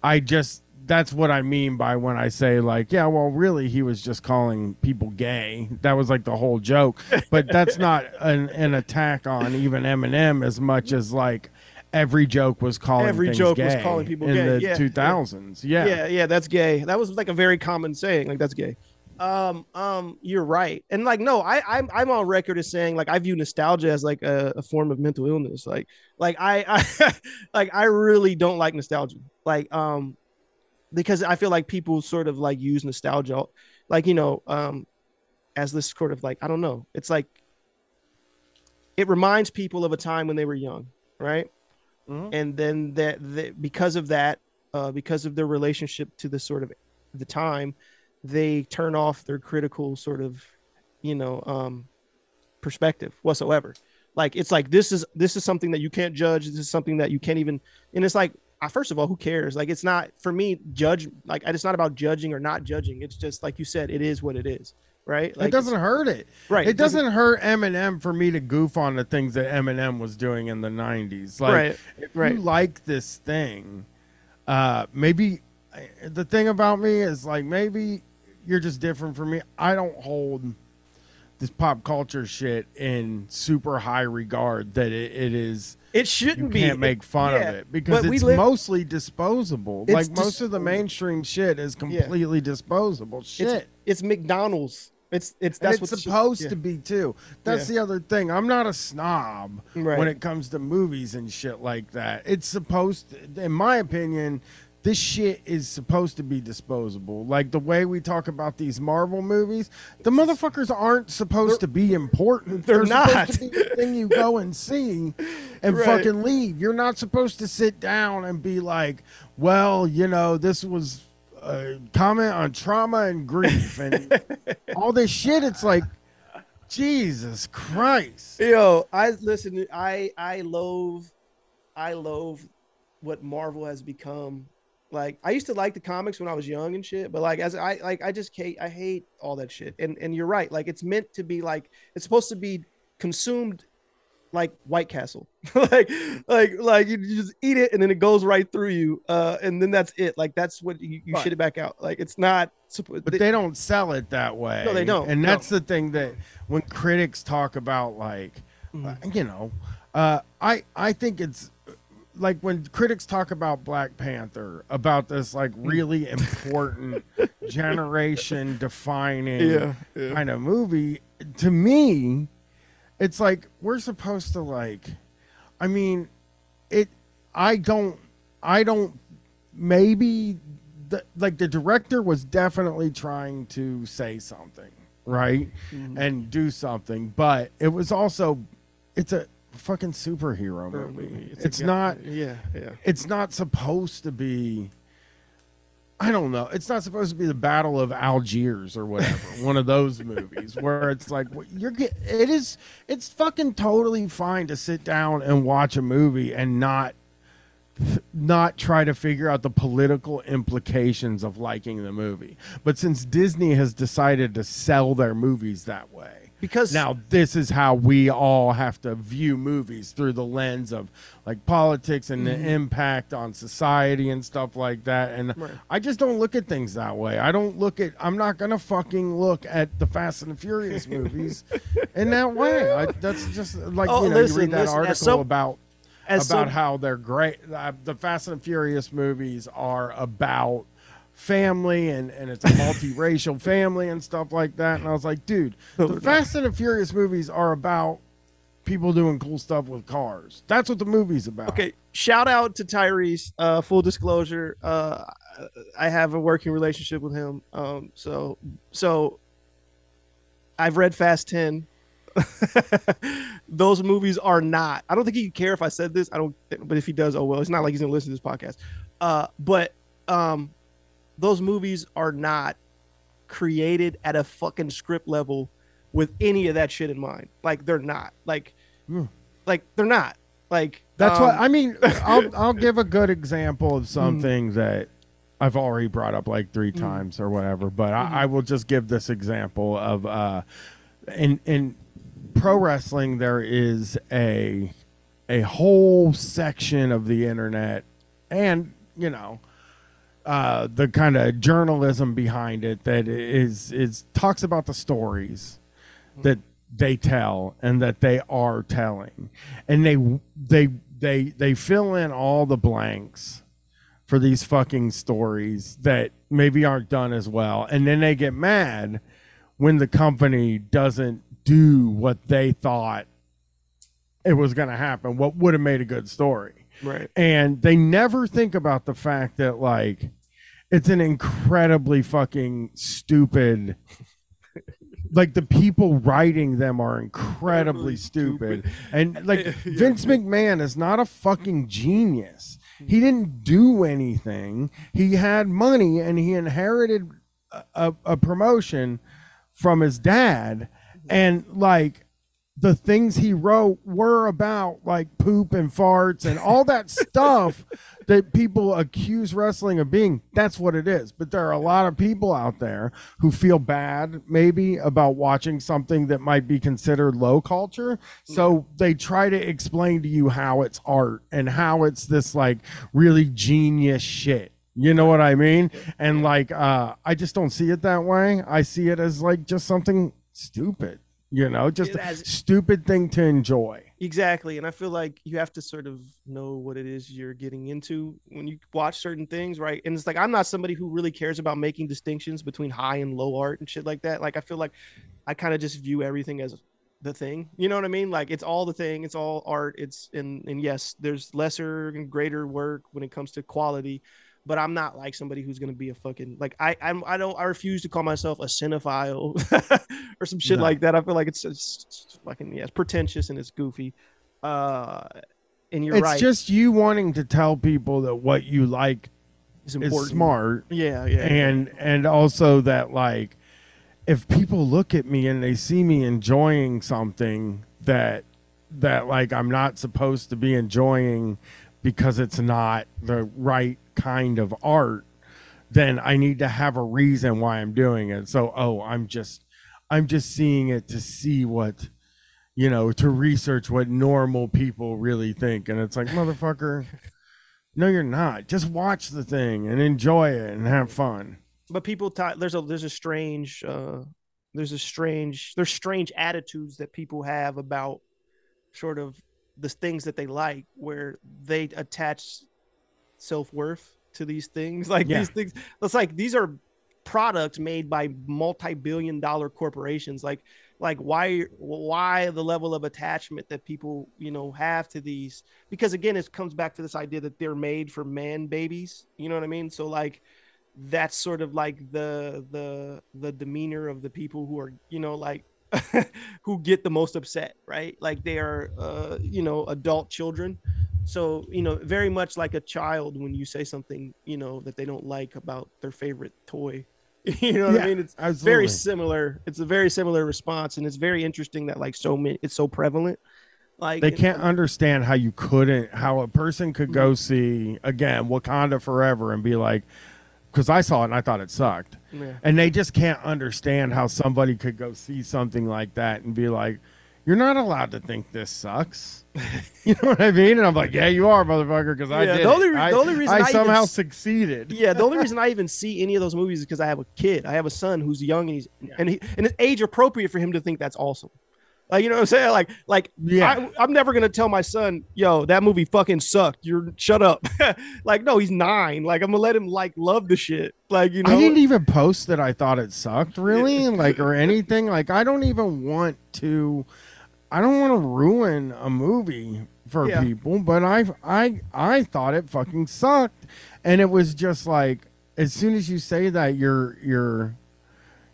Speaker 5: I just that's what I mean by when I say like, yeah, well, really, he was just calling people gay. That was like the whole joke. But that's not an, an attack on even Eminem as much as like every joke was calling
Speaker 4: Every joke was calling people
Speaker 5: in
Speaker 4: gay.
Speaker 5: the
Speaker 4: Yeah,
Speaker 5: two thousands. Yeah.
Speaker 4: yeah yeah that's gay that was like a very common saying like that's gay um um you're right and like no i i'm, I'm on record as saying like i view nostalgia as like a, a form of mental illness like like i i like i really don't like nostalgia like um because i feel like people sort of like use nostalgia like you know um as this sort of like i don't know. It's like it reminds people of a time when they were young right? And then that, that because of that uh, because of their relationship to the sort of the time they turn off their critical sort of you know um perspective whatsoever. Like it's like this is this is something that you can't judge. This is something that you can't even and it's like uh, first of all who cares like it's not for me judge like it's not about judging or not judging it's just like you said it is what it is right like
Speaker 5: it doesn't hurt it.
Speaker 4: Right,
Speaker 5: It,
Speaker 4: it doesn't-
Speaker 5: doesn't, hurt Eminem for me to goof on the things that Eminem was doing in the 90s. Like,
Speaker 4: Right,
Speaker 5: if
Speaker 4: right.
Speaker 5: you like this thing, uh, maybe the thing about me is like, maybe you're just different from me. I don't hold this pop culture shit in super high regard that it, it is.
Speaker 4: It shouldn't be.
Speaker 5: you
Speaker 4: be.
Speaker 5: can't make fun
Speaker 4: Yeah,
Speaker 5: of it because
Speaker 4: but
Speaker 5: it's
Speaker 4: live-
Speaker 5: mostly disposable.
Speaker 4: It's
Speaker 5: like most of the mainstream shit is completely disposable shit.
Speaker 4: it's, it's mcdonald's it's it's that's
Speaker 5: it's supposed
Speaker 4: yeah.
Speaker 5: to be too. That's
Speaker 4: Yeah.
Speaker 5: the other thing. I'm not a snob
Speaker 4: Right.
Speaker 5: when it comes to movies and shit like that. It's supposed, to, in my opinion, this shit is supposed to be disposable. Like the way we talk about these Marvel movies, the motherfuckers aren't supposed to be important.
Speaker 4: They're
Speaker 5: supposed
Speaker 4: not.
Speaker 5: to be the thing you go and see and
Speaker 4: Right.
Speaker 5: fucking leave. You're not supposed to sit down and be like, well, you know, this was a comment on trauma and grief and all this shit. It's like, Jesus Christ.
Speaker 4: Yo, I listen. I I loathe, I loathe what Marvel has become. Like I used to like the comics when I was young and shit, but like as I like I just hate I hate all that shit. And and you're right. Like it's meant to be like it's supposed to be consumed like White Castle. like like like you, just eat it and then it goes right through you. Uh, and then that's it. Like that's what you, you
Speaker 5: Right.
Speaker 4: shit it back out. Like it's not. suppo-
Speaker 5: But they don't sell it that way.
Speaker 4: No, they don't.
Speaker 5: And
Speaker 4: No.
Speaker 5: that's the thing that when critics talk about like,
Speaker 4: Mm-hmm.
Speaker 5: uh, you know, uh, I I think it's like when critics talk about Black Panther about this like
Speaker 4: Mm.
Speaker 5: really important generation defining
Speaker 4: Yeah, yeah.
Speaker 5: kind of movie. To me, it's like we're supposed to like. I mean, it. I don't. I don't. Maybe the like the director was definitely trying to say something, right,
Speaker 4: Mhm.
Speaker 5: and do something, but it was also. It's a fucking superhero movie.
Speaker 4: It's,
Speaker 5: It's,
Speaker 4: go-
Speaker 5: not.
Speaker 4: Yeah, yeah.
Speaker 5: It's not supposed to be. I don't know. It's not supposed to be the Battle of Algiers or whatever. one of those movies where it's like you're get. It is. It's fucking totally fine to sit down and watch a movie and not not try to figure out the political implications of liking the movie. But since Disney has decided to sell their movies that way,
Speaker 4: Because
Speaker 5: now this is how we all have to view movies through the lens of like politics and
Speaker 4: Mhm.
Speaker 5: the impact on society and stuff like that. And
Speaker 4: Right.
Speaker 5: I just don't look at things that way. I don't look at. I'm not gonna fucking look at the Fast and the Furious movies in that way. I, that's just like
Speaker 4: Oh,
Speaker 5: you know
Speaker 4: listen,
Speaker 5: you read that
Speaker 4: listen,
Speaker 5: article
Speaker 4: some-
Speaker 5: about
Speaker 4: as
Speaker 5: about
Speaker 4: some-
Speaker 5: how they're great. Uh, the Fast and Furious movies are about family and, and it's a multiracial family and stuff like that. And I was like, dude, the Fast and the Furious movies are about people doing cool stuff with cars. That's what the movie's about.
Speaker 4: Okay, shout out to Tyrese. Uh, full disclosure, uh, I have a working relationship with him. Um, so so I've read Fast Ten. Those movies are not. I don't think he'd care if I said this. I don't. But if he does, oh well. It's not like he's gonna listen to this podcast. Uh, but um, those movies are not created at a fucking script level with any of that shit in mind. Like they're not. Like, like they're not. Like
Speaker 5: That's
Speaker 4: um,
Speaker 5: what I mean. I'll I'll give a good example of something that I've already brought up like three times or whatever, but I, I will just give this example of uh, in in pro wrestling there is a a whole section of the internet and you know uh, the kind of journalism behind it that is is talks about the stories that they tell and that they are telling. And they they they they fill in all the blanks for these fucking stories that maybe aren't done as well. And then they get mad when the company doesn't do what they thought it was going to happen what would have made a good story.
Speaker 4: Right.
Speaker 5: and they never think about the fact that like it's an incredibly fucking stupid like the people writing them are incredibly stupid. and like Vince McMahon is not a fucking genius. He didn't do anything. He had money and he inherited a, a, a promotion from his dad and like the things he wrote were about like poop and farts and all that stuff that people accuse wrestling of being. That's what it is. But there are a lot of people out there who feel bad maybe about watching something that might be considered low culture. So they try to explain to you how it's art and how it's this like really genius shit. You know what I mean? And like uh I just don't see it that way. I see it as like just something stupid. You know, just a stupid thing to enjoy.
Speaker 4: Exactly. And I feel like you have to sort of know what it is you're getting into when you watch certain things, right? And it's like I'm not somebody who really cares about making distinctions between high and low art and shit like that. Like I feel like I kind of just view everything as the thing. You know what I mean? Like it's all the thing, it's all art. It's and and yes, there's lesser and greater work when it comes to quality. But I'm not like somebody who's gonna be a fucking like I I'm I don't I refuse to call myself a cinephile or some shit
Speaker 5: No.
Speaker 4: like that. I feel like it's, it's, it's fucking yeah, it's pretentious and it's goofy. Uh, and you're
Speaker 5: it's
Speaker 4: right.
Speaker 5: just you wanting to tell people that what you like is
Speaker 4: important.
Speaker 5: smart.
Speaker 4: Yeah, yeah, yeah.
Speaker 5: And and also that like if people look at me and they see me enjoying something that that like I'm not supposed to be enjoying because it's not the right kind of art, then I need to have a reason why I'm doing it. So, oh, I'm just I'm just seeing it to see what you know, to research what normal people really think. And it's like, motherfucker, no, you're not. Just watch the thing and enjoy it and have fun.
Speaker 4: but people t- there's a there's a strange uh there's a strange there's strange attitudes that people have about sort of the things that they like where they attach self-worth to these things. Like
Speaker 5: Yeah.
Speaker 4: these things it's like these are products made by multi-billion dollar corporations. Like like why why the level of attachment that people you know have to these? Because again it comes back to this idea that they're made for man babies. You know what i mean? So like that's sort of like the the the demeanor of the people who are you know like who get the most upset right? Like they are uh you know adult children. So you know very much like a child when you say something you know that they don't like about their favorite toy. You know what
Speaker 5: Yeah,
Speaker 4: i mean? It's
Speaker 5: absolutely.
Speaker 4: very similar. It's a very similar response and it's very interesting that like so many it's so prevalent. Like
Speaker 5: They can't understand how you couldn't, how a person could
Speaker 4: Mm-hmm.
Speaker 5: go see again Wakanda Forever and be like, because I saw it and I thought it sucked.
Speaker 4: Yeah.
Speaker 5: And they just can't understand how somebody could go see something like that and be like, "You're not allowed to think this sucks." you know what I mean? And I'm like, "Yeah, you are, motherfucker," because I
Speaker 4: Yeah,
Speaker 5: did.
Speaker 4: the only re-
Speaker 5: I,
Speaker 4: the only reason I
Speaker 5: I somehow
Speaker 4: s-
Speaker 5: succeeded.
Speaker 4: yeah, the only reason I even see any of those movies is because I have a kid. I have a son who's young and he's and he and it's age appropriate for him to think that's awesome. Like you know what I'm saying? Like like
Speaker 5: Yeah.
Speaker 4: I, I'm never gonna tell my son, yo, that movie fucking sucked. You're shut up. like no, he's nine. Like I'm gonna let him like love the shit. Like you know.
Speaker 5: I didn't even post that I thought it sucked, really, like or anything. Like I don't even want to. I don't want to ruin a movie for
Speaker 4: Yeah.
Speaker 5: people, but I I I thought it fucking sucked, and it was just like as soon as you say that, you're you're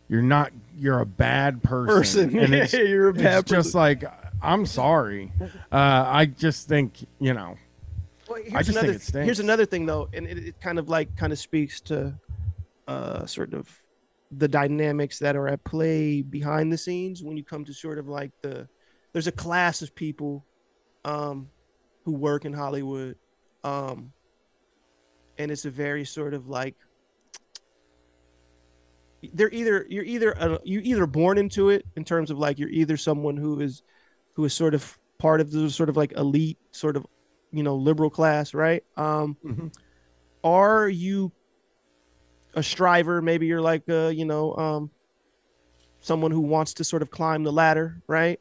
Speaker 5: you're not you're a bad person,
Speaker 4: Person.
Speaker 5: and it's,
Speaker 4: You're a
Speaker 5: it's
Speaker 4: bad
Speaker 5: just like I'm sorry. Uh, I just think you know.
Speaker 4: Well, here's
Speaker 5: I just
Speaker 4: another,
Speaker 5: think it stinks.
Speaker 4: Here's another thing though, and it, it kind of like kind of speaks to uh sort of the dynamics that are at play behind the scenes when you come to sort of like the there's a class of people um who work in Hollywood um and it's a very sort of like they're either you're either uh, you're either born into it in terms of like you're either someone who is who is sort of part of the sort of like elite sort of you know liberal class right? Um
Speaker 5: Mm-hmm.
Speaker 4: are you a striver? Maybe you're like uh you know um someone who wants to sort of climb the ladder right?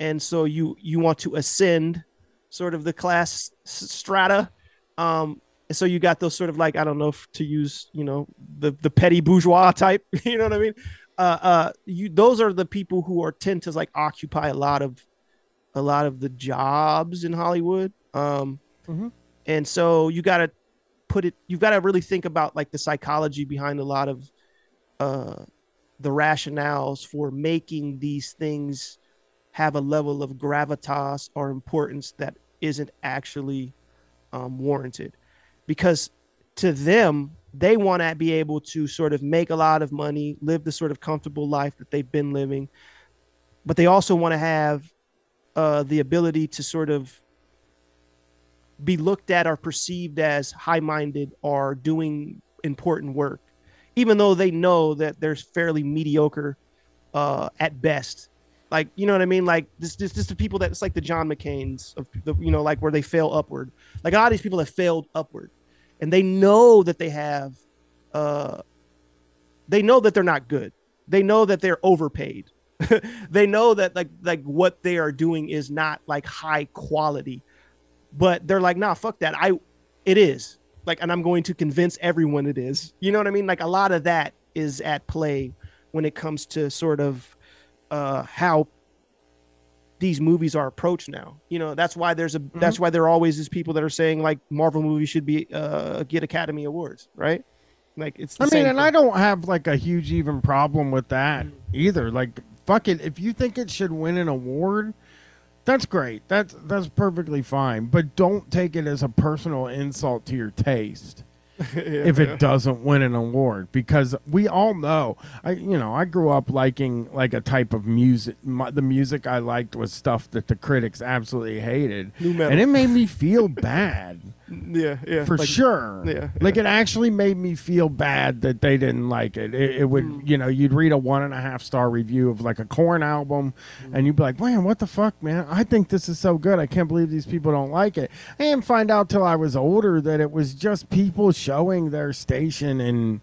Speaker 4: And so you you want to ascend sort of the class s- strata. Um and so you got those sort of like i don't know if to use you know the the petty bourgeois type you know what i mean? Uh uh you those are the people who are tend to like occupy a lot of a lot of the jobs in hollywood. Um
Speaker 5: Mhm.
Speaker 4: and so you got to put it you've got to really think about like the psychology behind a lot of uh the rationales for making these things have a level of gravitas or importance that isn't actually um, warranted because to them they want to be able to sort of make a lot of money live the sort of comfortable life that they've been living. But they also want to have uh, the ability to sort of be looked at or perceived as high-minded or doing important work even though they know that they're fairly mediocre uh, at best. Like you know what i mean? Like this this this the people that it's like the john mccains of the you know like where they fail upward. Like a lot of these people have failed upward and they know that they have uh they know that they're not good. They know that they're overpaid. They know that like like what they are doing is not like high quality. But they're like nah fuck that. I it is. Like and i'm going to convince everyone it is. You know what i mean? Like a lot of that is at play when it comes to sort of uh how these movies are approached now you know that's why there's a that's why there are always is people that are saying like marvel movies should be uh get academy awards right like it's the
Speaker 5: I mean, and
Speaker 4: thing.
Speaker 5: I don't have like a huge even problem with that either. Like, fuck it. If you think it should win an award, that's great. That's that's perfectly fine. But don't take it as a personal insult to your taste. if it doesn't win an award because we all know i you know i grew up liking like a type of music. My, the music i liked was stuff that the critics absolutely hated. And it made me feel bad
Speaker 4: yeah yeah
Speaker 5: for
Speaker 4: like-
Speaker 5: sure.
Speaker 4: yeah,
Speaker 5: Like it actually made me feel bad that they didn't like it. It, it would,
Speaker 4: Mm.
Speaker 5: you know, you'd read a one and a half star review of like a Korn album
Speaker 4: Mm.
Speaker 5: and you'd be like, man, what the fuck, man? I think this is so good. I can't believe these people don't like it. I didn't find out till I was older that it was just people showing their station and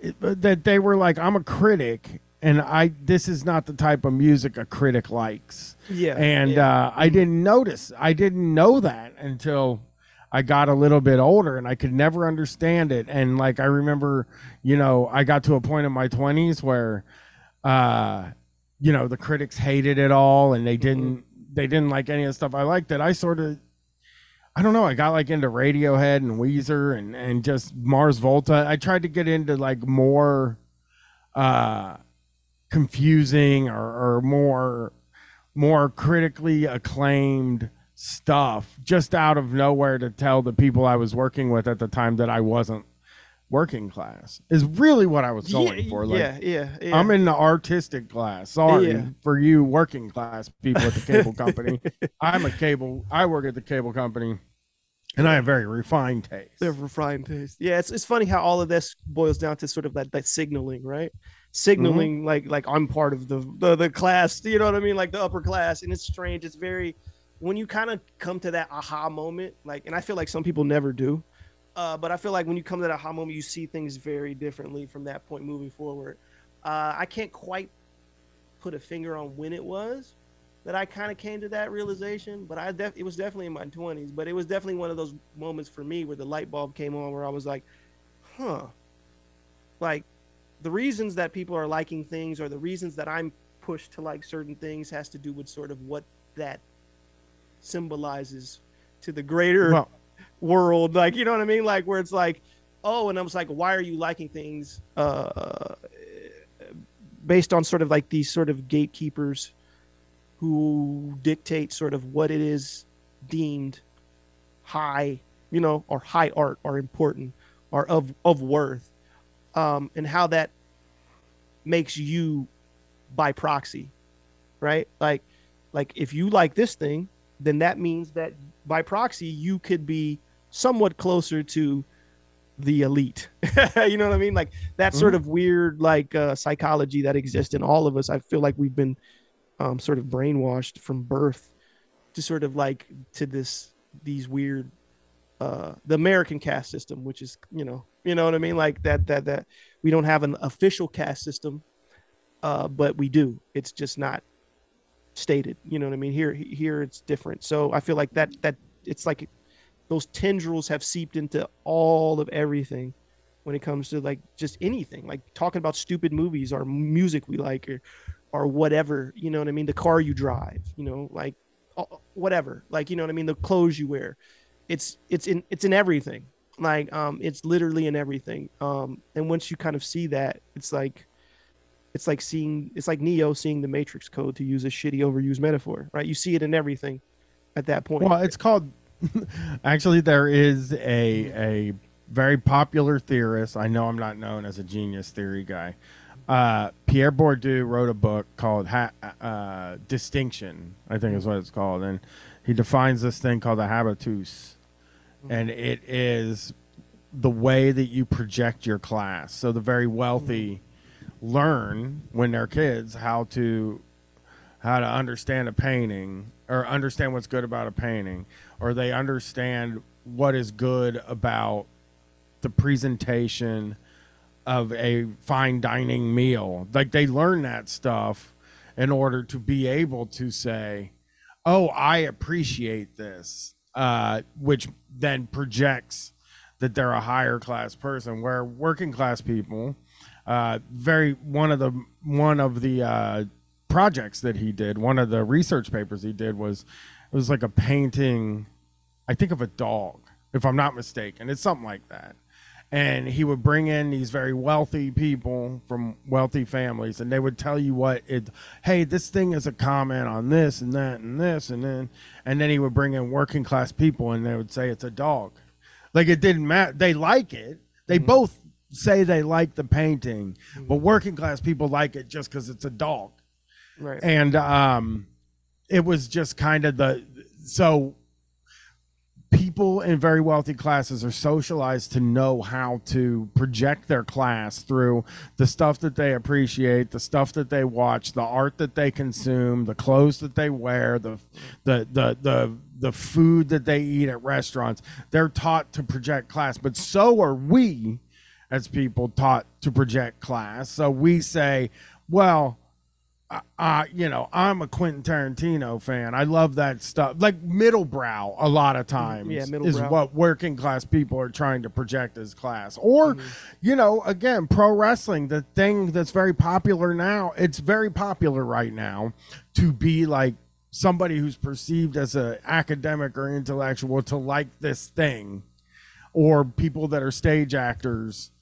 Speaker 5: it, that they were like, I'm a critic. And I, this is not the type of music a critic likes.
Speaker 4: Yeah,
Speaker 5: And
Speaker 4: yeah.
Speaker 5: uh, I didn't notice. I didn't know that until I got a little bit older and I could never understand it. And like I remember, you know, I got to a point in my 20s where uh you know, the critics hated it all and they didn't they didn't like any of the stuff I liked that I sort of I don't know, I got like into Radiohead and Weezer and and just Mars Volta. I tried to get into like more uh confusing or, or more more critically acclaimed stuff just out of nowhere to tell the people I was working with at the time that I wasn't working class is really what I was going
Speaker 4: Yeah,
Speaker 5: for. Like,
Speaker 4: yeah, yeah, yeah.
Speaker 5: I'm in the artistic class. Sorry
Speaker 4: Yeah.
Speaker 5: for you working class people at the cable company. I'm a cable. I work at the cable company. And I have very refined taste.
Speaker 4: They're refined taste. Yeah, it's it's funny how all of this boils down to sort of that that signaling, right? Signaling mm-hmm. like like I'm part of the, the the class, you know what I mean, like the upper class, and it's strange. It's very when you kind of come to that aha moment, like, and I feel like some people never do, uh, but I feel like when you come to that aha moment, you see things very differently from that point moving forward. Uh, I can't quite put a finger on when it was that I kind of came to that realization, but I def- it was definitely in my 20s, but it was definitely one of those moments for me where the light bulb came on where I was like, huh. Like the reasons that people are liking things or the reasons that I'm pushed to like certain things has to do with sort of what that symbolizes to the greater
Speaker 5: Well-
Speaker 4: world. Like, you know what I mean? Like where it's like, oh, and I was like, why are you liking things uh based on sort of like these sort of gatekeepers who dictate sort of what it is deemed high, you know, or high art or important or of of worth, um, and how that makes you by proxy, right? Like, like if you like this thing, then that means that by proxy you could be somewhat closer to the elite. you know what I mean? Like that sort of weird like uh, psychology that exists in all of us. I feel like we've been um, sort of brainwashed from birth to sort of like to this these weird uh the American caste system, which is you know you know what I mean like that that that we don't have an official caste system, uh, but we do. It's just not stated. You know what I mean? Here here it's different. So I feel like that that it's like those tendrils have seeped into all of everything when it comes to like just anything like talking about stupid movies or music we like or or whatever you know what i mean the car you drive you know like whatever like you know what i mean the clothes you wear it's it's in it's in everything like um it's literally in everything um and once you kind of see that it's like it's like seeing it's like neo seeing the matrix code to use a shitty overused metaphor right you see it in everything at that point
Speaker 5: Well, it's called. actually, there is a a very popular theorist. I know I'm not known as a genius theory guy. Uh, Pierre Bourdieu wrote a book called ha- uh, Distinction. I think is what it's called, and he defines this thing called the habitus, and it is the way that you project your class. So the very wealthy learn when they're kids how to how to understand a painting or understand what's good about a painting or they understand what is good about the presentation of a fine dining meal. Like they learn that stuff in order to be able to say oh i appreciate this uh, which then projects that they're a higher class person. Where working class people uh, very one of the one of the uh, projects that he did one of the research papers he did was it was like a painting i think of a dog if i'm not mistaken. It's something like that. And he would bring in these very wealthy people from wealthy families and they would tell you what it hey this thing is a comment on this and that and this and then and then he would bring in working class people and they would say it's a dog. Like it didn't matter they like it. They both say they like the painting but working class people like it just because it's a dog.
Speaker 4: Right.
Speaker 5: And um it was just kind of the so people in very wealthy classes are socialized to know how to project their class through the stuff that they appreciate the stuff that they watch the art that they consume the clothes that they wear the the the the, the food that they eat at restaurants. They're taught to project class but so are we as people taught to project class so we say well uh, you know, I'm a Quentin Tarantino fan. I love that stuff. Like middlebrow, a lot of times,
Speaker 4: Yeah,
Speaker 5: is
Speaker 4: middlebrow.
Speaker 5: what working class people are trying to project as class. Or, you know, again, pro wrestling, the thing that's very popular now. It's very popular right now to be like somebody who's perceived as a academic or intellectual to like this thing, or people that are stage actors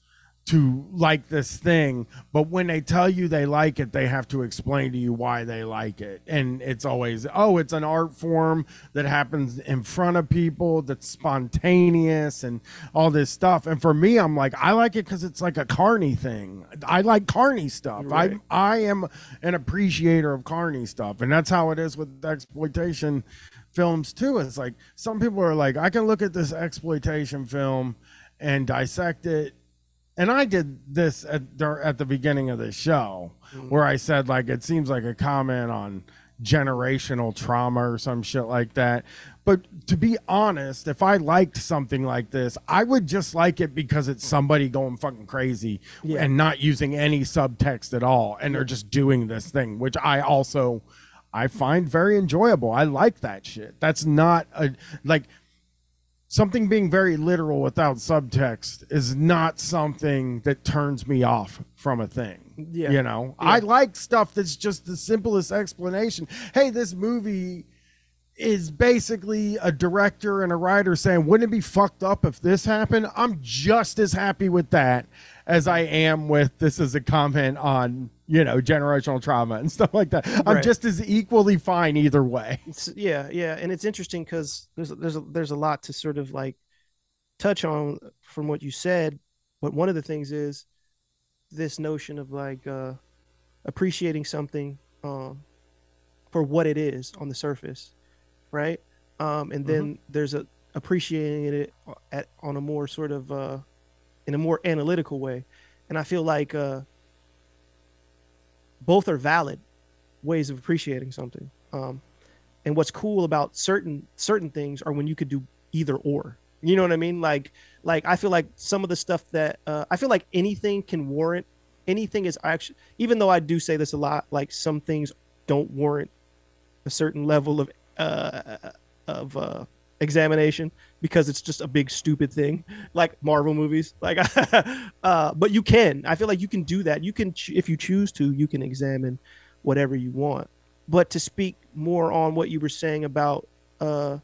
Speaker 5: to like this thing, but when they tell you they like it, they have to explain to you why they like it. And it's always, oh, it's an art form that happens in front of people that's spontaneous and all this stuff. And for me, I'm like, I like it because it's like a carny thing. I like carny stuff.
Speaker 4: Right.
Speaker 5: I I am an appreciator of carny stuff. And that's how it is with exploitation films too. It's like some people are like, I can look at this exploitation film and dissect it. And I did this at at the beginning of the show, mm-hmm. where I said like it seems like a comment on generational trauma or some shit like that. But to be honest, if I liked something like this, I would just like it because it's somebody going fucking crazy
Speaker 4: Yeah.
Speaker 5: and not using any subtext at all, and they're just doing this thing, which I also I find very enjoyable. I like that shit. That's not a like something being very literal without subtext is not something that turns me off from a thing.
Speaker 4: Yeah.
Speaker 5: You know,
Speaker 4: Yeah.
Speaker 5: I like stuff that's just the simplest explanation. Hey, this movie is basically a director and a writer saying, wouldn't it be fucked up if this happened? I'm just as happy with that as I am with this is a comment on, you know, generational trauma and stuff like that. I'm
Speaker 4: Right.
Speaker 5: just as equally fine either way.
Speaker 4: It's, yeah, yeah, and it's interesting because there's there's a, there's a lot to sort of like touch on from what you said, but one of the things is this notion of like uh, appreciating something um, for what it is on the surface, right? Um, and then there's a appreciating it at on a more sort of uh, in a more analytical way, and I feel like uh, both are valid ways of appreciating something. Um, and what's cool about certain certain things are when you could do either or. You know what I mean? Like like I feel like some of the stuff that uh, I feel like anything can warrant anything is actually even though I do say this a lot, like some things don't warrant a certain level of uh of uh examination because it's just a big stupid thing like marvel movies. Like uh but you can. I feel like you can do that. You can if you choose to you can examine whatever you want. But to speak more on what you were saying about uh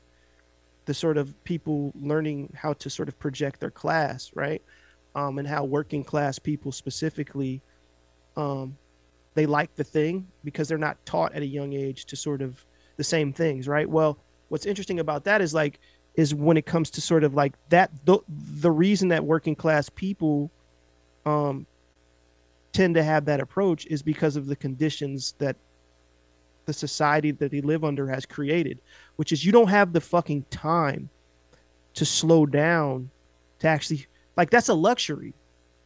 Speaker 4: the sort of people learning how to sort of project their class right? Um and how working class people specifically um they like the thing because they're not taught at a young age to sort of the same things right? Well what's interesting about that is like is when it comes to sort of like that the, the reason that working class people um tend to have that approach is because of the conditions that the society that they live under has created which is you don't have the fucking time to slow down to actually like that's a luxury.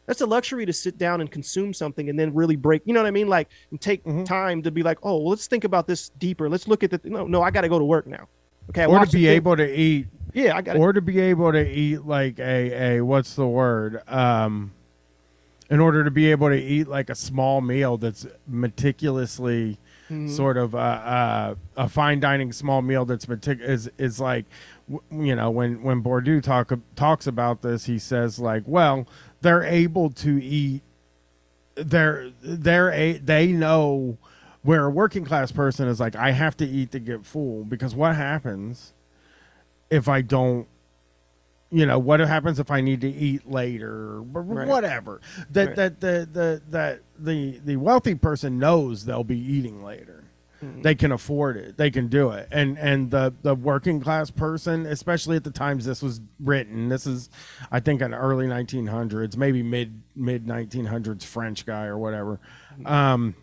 Speaker 4: That's a luxury to sit down and consume something and then really break you know what i mean? Like and take time to be like oh well, let's think about this deeper. Let's look at the no no i gotta go to work now. Okay
Speaker 5: or to be able to eat
Speaker 4: Yeah, I got it.
Speaker 5: or to be able to eat like a a what's the word um in order to be able to eat like a small meal that's meticulously
Speaker 4: Mhm.
Speaker 5: sort of uh, uh, a fine dining small meal that's metic- is is like you know when when Bourdieu talk talks about this he says like well they're able to eat they're they're a they know where a working class person is like I have to eat to get full because what happens if I don't you know what happens if I need to eat later? Or
Speaker 4: Right.
Speaker 5: whatever. That
Speaker 4: Right.
Speaker 5: that the the that the the wealthy person knows they'll be eating later.
Speaker 4: Mhm.
Speaker 5: they can afford it. They can do it. And and the the working class person especially at the times this was written this is i think an early 1900s maybe mid mid 1900s french guy or whatever. Um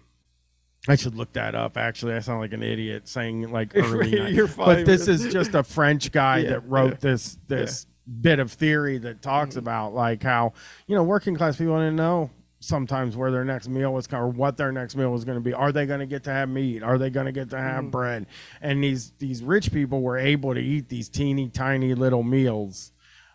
Speaker 5: I should look that up. Actually, I sound like an idiot saying like early.
Speaker 4: You're fine,
Speaker 5: But this is just a French guy
Speaker 4: Yeah,
Speaker 5: that wrote
Speaker 4: yeah.
Speaker 5: this this bit of theory that talks about like how you know working class people didn't know sometimes where their next meal was or what their next meal was going to be. Are they going to get to have meat? Are they going to get to have
Speaker 4: Mhm.
Speaker 5: bread? And these these rich people were able to eat these teeny tiny little meals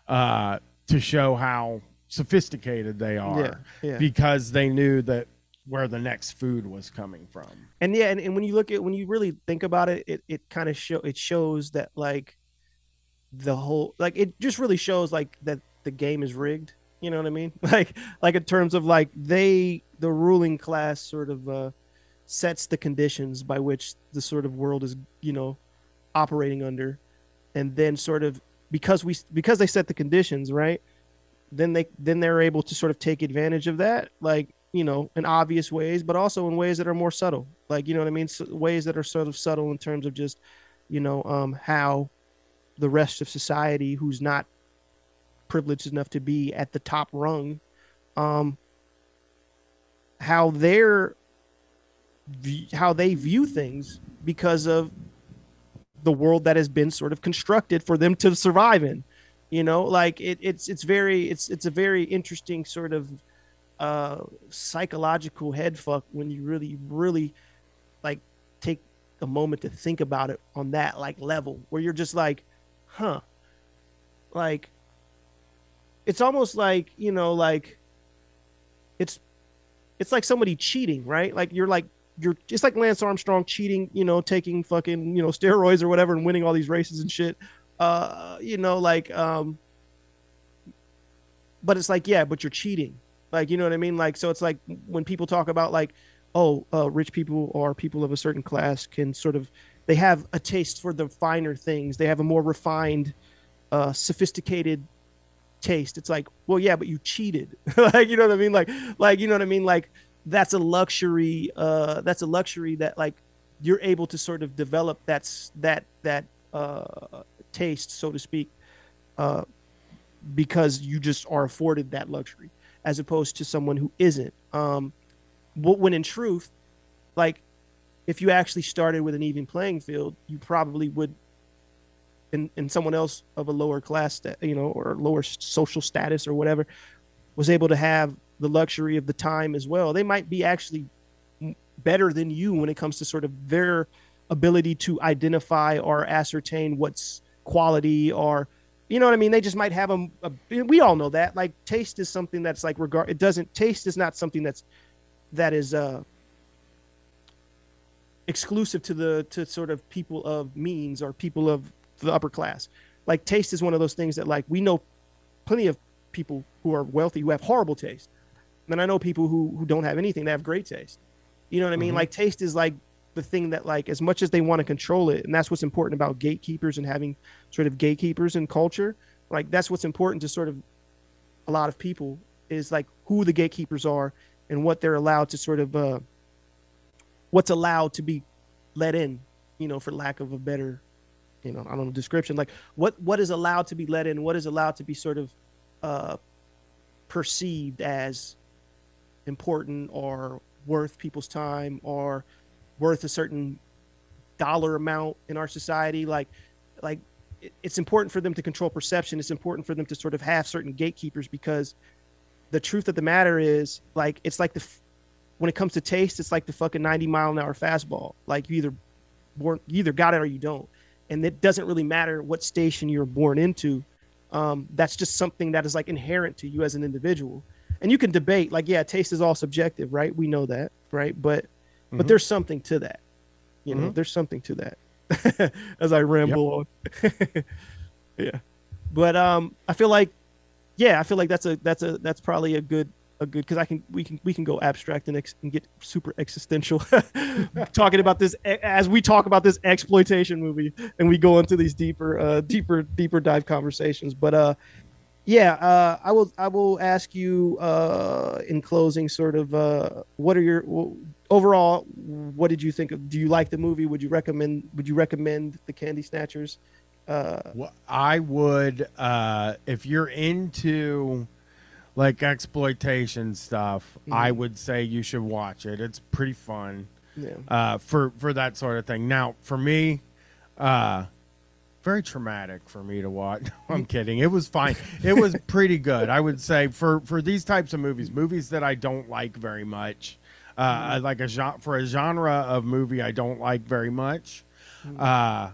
Speaker 5: uh, to show how sophisticated they are
Speaker 4: Yeah, yeah.
Speaker 5: because they knew that where the next food was coming from.
Speaker 4: and yeah and, and when you look at when you really think about it it, it kind of show it shows that like the whole like it just really shows like that the game is rigged you know what i mean like like in terms of like they the ruling class sort of uh sets the conditions by which the sort of world is you know operating under and then sort of because we because they set the conditions right then they then they're able to sort of take advantage of that like you know in obvious ways but also in ways that are more subtle. Like you know what i mean? So, ways that are sort of subtle in terms of just you know um how the rest of society who's not privileged enough to be at the top rung um how they're how they view things because of the world that has been sort of constructed for them to survive in. You know like it, it's it's very it's it's a very interesting sort of uh psychological head fuck when you really really like take a moment to think about it on that like level where you're just like huh. Like it's almost like you know like it's it's like somebody cheating right? Like you're like you're it's like lance armstrong cheating you know taking fucking you know steroids or whatever and winning all these races and shit. Uh you know like um but it's like yeah but you're cheating like you know what i mean? Like so it's like when people talk about like oh uh, rich people or people of a certain class can sort of they have a taste for the finer things. They have a more refined uh sophisticated taste. It's like well yeah but you cheated. Like you know what i mean? Like like you know what i mean? Like that's a luxury uh that's a luxury that like you're able to sort of develop that's that that uh taste so to speak uh because you just are afforded that luxury as opposed to someone who isn't. Um wh- when in truth like if you actually started with an even playing field you probably would and and someone else of a lower class sta- you know or lower social status or whatever was able to have the luxury of the time as well they might be actually better than you when it comes to sort of their ability to identify or ascertain what's quality or you know what I mean? They just might have a, a we all know that like taste is something that's like regard it doesn't taste is not something that's that is uh exclusive to the to sort of people of means or people of the upper class. Like taste is one of those things that like we know plenty of people who are wealthy who have horrible taste. And I know people who who don't have anything that have great taste. You know what I mean?
Speaker 5: Mhm.
Speaker 4: Like taste is like the thing that like as much as they want to control it, and that's what's important about gatekeepers and having sort of gatekeepers in culture. Like that's what's important to sort of a lot of people is like who the gatekeepers are and what they're allowed to sort of uh what's allowed to be let in, you know, for lack of a better, you know, I don't know description. Like what what is allowed to be let in, what is allowed to be sort of uh perceived as important or worth people's time or worth a certain dollar amount in our society like like it's important for them to control perception. It's important for them to sort of have certain gatekeepers because the truth of the matter is like it's like the when it comes to taste it's like the fucking 90 mile an hour fastball. Like you either born you either got it or you don't. And it doesn't really matter what station you're born into. Um, that's just something that is like inherent to you as an individual. And you can debate like yeah taste is all subjective right? We know that right? But but
Speaker 5: Mhm.
Speaker 4: there's something to that you know?
Speaker 5: Mhm.
Speaker 4: there's something to that as i ramble on. Yeah. But um i feel like yeah i feel like that's a that's a that's probably a good a good because i can we can we can go abstract and, ex, and get super existential talking about this as we talk about this exploitation movie and we go into these deeper uh deeper deeper dive conversations. But uh yeah uh i will i will ask you uh in closing sort of uh what are your overall what did you think of do you like the movie would you recommend would you recommend the candy snatchers uh
Speaker 5: Well, I would uh if you're into like exploitation stuff, I
Speaker 4: Mhm.
Speaker 5: would say you should watch it. It's pretty fun.
Speaker 4: Yeah.
Speaker 5: Uh for for that sort of thing. Now, for me, uh very traumatic for me to watch. I'm kidding. It was fine. It was pretty good. I would say for for these types of movies, movies that I don't like very much. Uh like a genre for a genre of movie I don't like very much. Uh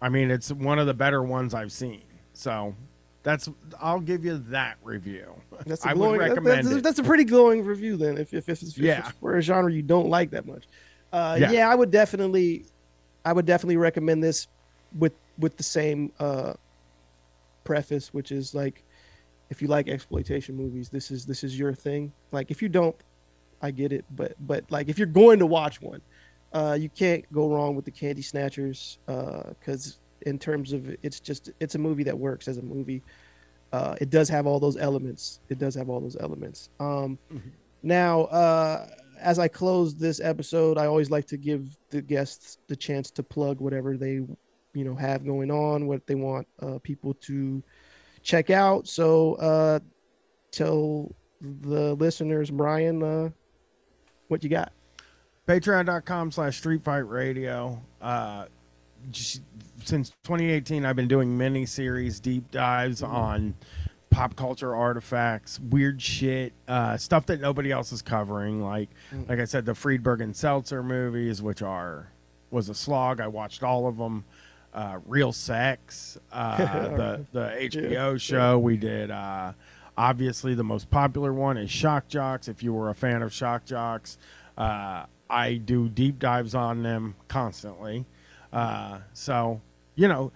Speaker 5: I mean, it's one of the better ones I've seen. So that's I'll give you that review.
Speaker 4: That's a
Speaker 5: I
Speaker 4: glowing,
Speaker 5: would recommend
Speaker 4: that's, that's a pretty glowing review then. If if, if, it's, if
Speaker 5: Yeah.
Speaker 4: it's for a genre you don't like that much, uh,
Speaker 5: Yeah.
Speaker 4: yeah. I would definitely, I would definitely recommend this with with the same uh, preface, which is like, if you like exploitation movies, this is this is your thing. Like if you don't, I get it, but but like if you're going to watch one, uh, you can't go wrong with the Candy Snatchers because in terms of it's just it's a movie that works as a movie. Uh, it does have all those elements. It does have all those elements. Um, Now, uh, as I close this episode, I always like to give the guests the chance to plug whatever they, you know, have going on, what they want uh, people to check out. So, uh, tell the listeners, Brian, uh, what you got.
Speaker 5: Patreon.com slash Street Fight Radio. Uh, just, since 2018, I've been doing mini series deep dives on pop culture artifacts, weird shit, uh, stuff that nobody else is covering. Like,
Speaker 4: Mm.
Speaker 5: like I said, the Friedberg and Seltzer movies, which are was a slog. I watched all of them. Uh, Real Sex, uh, the the HBO show. We did. Obviously, the most popular one is Shock Jocks. If you were a fan of Shock Jocks, uh, I do deep dives on them constantly. Uh, so you know,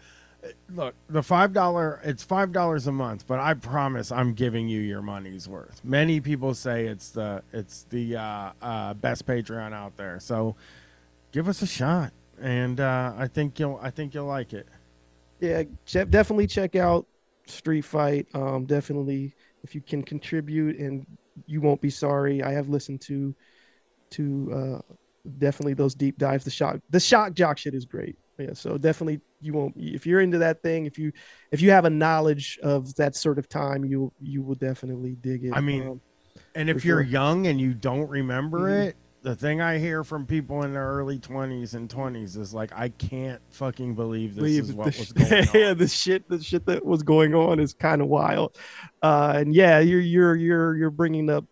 Speaker 5: look, the five dollar it's five dollars a month, but I promise I'm giving you your money's worth. Many people say it's the it's the uh, uh, best Patreon out there, so give us a shot, and uh, I think you'll I think you'll like it.
Speaker 4: yeah definitely check out street fight um definitely if you can contribute and you won't be sorry i have listened to to uh definitely those deep dives the shock the shock jock shit is great yeah so definitely you won't if you're into that thing if you if you have a knowledge of that sort of time you you will definitely dig it
Speaker 5: I mean,
Speaker 4: um,
Speaker 5: And if you're
Speaker 4: sure.
Speaker 5: young and you don't remember
Speaker 4: Mhm.
Speaker 5: it, the thing I hear from people in their early 20s and 20s is like, I can't fucking believe this is what was going on.
Speaker 4: yeah, the shit, the shit that was going on is kind of wild. Uh, and yeah, you're you're you're you're bringing up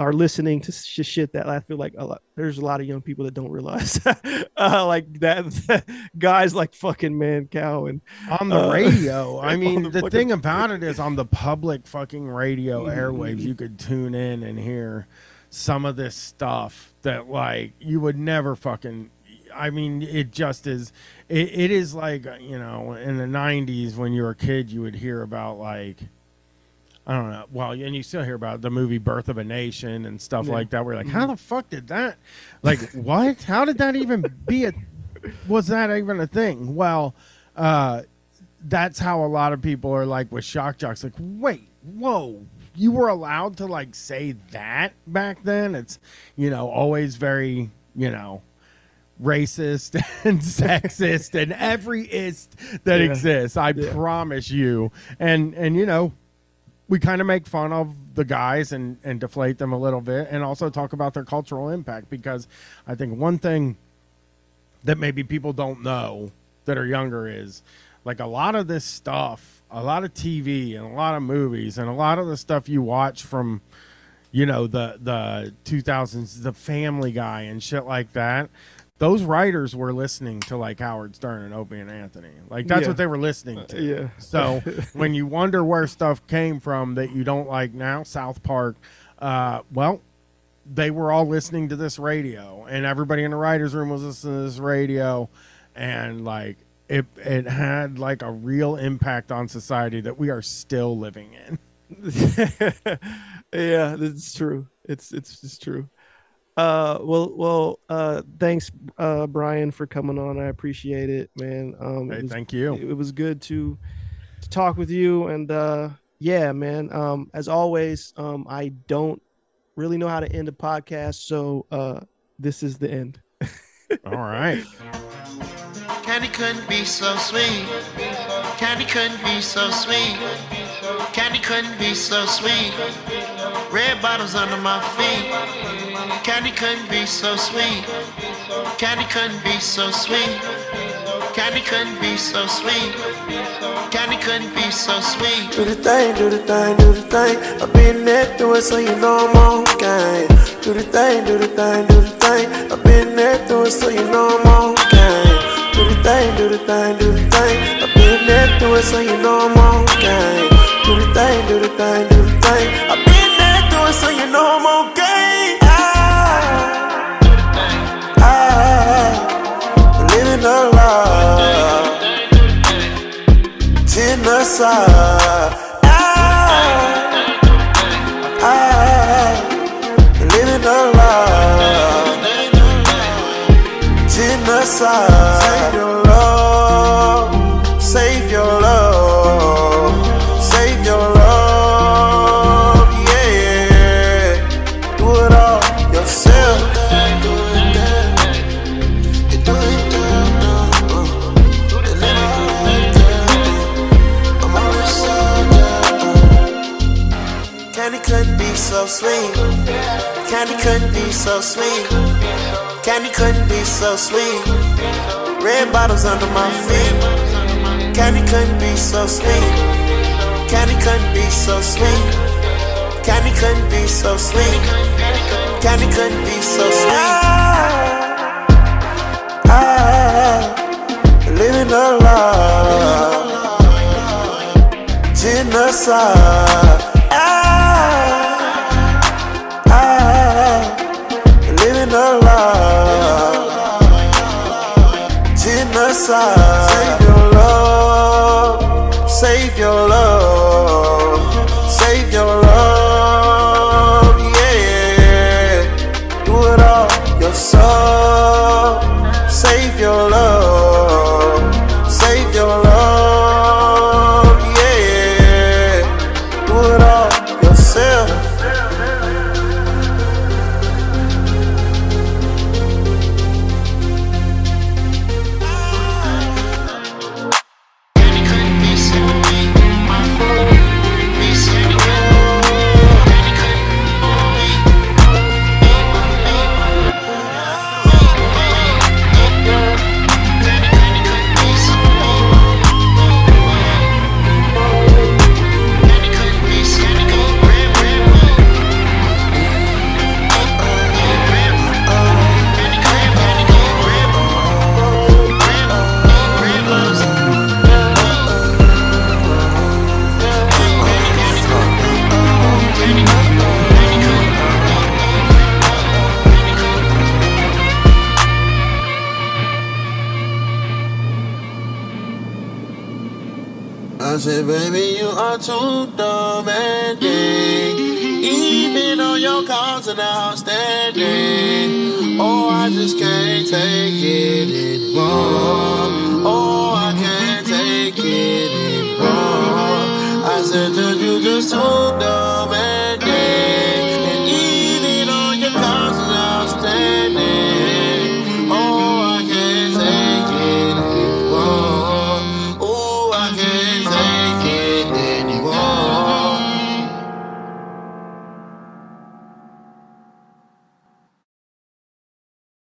Speaker 4: are listening to sh- shit that I feel like a lot, there's a lot of young people that don't realize, uh, like that guys like fucking Mancow and
Speaker 5: on the
Speaker 4: uh,
Speaker 5: radio. I mean,
Speaker 4: the
Speaker 5: the,
Speaker 4: fucking-
Speaker 5: thing about it is on the public fucking radio
Speaker 4: Mm-hmm.
Speaker 5: airwaves, you could tune in and hear some of this stuff that like you would never fucking. I mean, it just is. It, it is like you know, in the '90s when you were a kid, you would hear about like. I don't know. Well, and you still hear about the movie Birth of a Nation and stuff
Speaker 4: Yeah.
Speaker 5: like that. We're like, how the fuck did that? Like, what? How did that even be a? Was that even a thing? Well, uh, that's how a lot of people are like with shock jocks. Like, wait, whoa, you were allowed to like say that back then? It's you know always very you know racist and sexist and every ist that
Speaker 4: Yeah.
Speaker 5: exists. I
Speaker 4: Yeah.
Speaker 5: promise you. And and you know we kind of make fun of the guys and and deflate them a little bit and also talk about their cultural impact because I think one thing that maybe people don't know that are younger is like a lot of this stuff, a lot of TV and a lot of movies and a lot of the stuff you watch from you know the the 2000s the family guy and shit like that those writers were listening to like howard stern and opie and anthony like that's
Speaker 4: Yeah.
Speaker 5: what they were listening to
Speaker 4: yeah.
Speaker 5: so when you wonder where stuff came from that you don't like now south park uh, well they were all listening to this radio and everybody in the writers room was listening to this radio and like it it had like a real impact on society that we are still living in
Speaker 4: yeah, that's true. It's it's it's true. Uh, well, well, uh, thanks, uh, Brian, for coming on. I appreciate it, man. Um,
Speaker 5: Hey,
Speaker 4: it was,
Speaker 5: thank you.
Speaker 4: It, was good to to talk with you, and uh, yeah, man. Um, as always, um, I don't really know how to end a podcast, so uh, this is the end.
Speaker 5: all right
Speaker 13: Candy couldn't be so sweet. Candy couldn't be so sweet. Candy couldn't be so sweet. Red bottles under my feet. Candy couldn't be so sweet. Candy couldn't be so sweet. Candy couldn't be so sweet. Candy couldn't be so sweet.
Speaker 14: Do the thing, do the thing, do the thing. I've been there through it, so you know I'm on game. Do the thing, do the thing, do the thing. I've been there through it, so you know I'm on game. Thing, do the thing, do the thing. I've been there through it, so you know I'm on game. Do the thing, do the thing, do the thing. I've been there through it, so you know I'm on game. I, I, living a lie. Genocide. I, I, living a lie. Genocide. Save so sweet. Red bottoms under my feet. Candy couldn't be so sweet. Candy couldn't be so sweet. Candy couldn't be so sweet. Candy couldn't be so sweet. I, I living a love, genocide.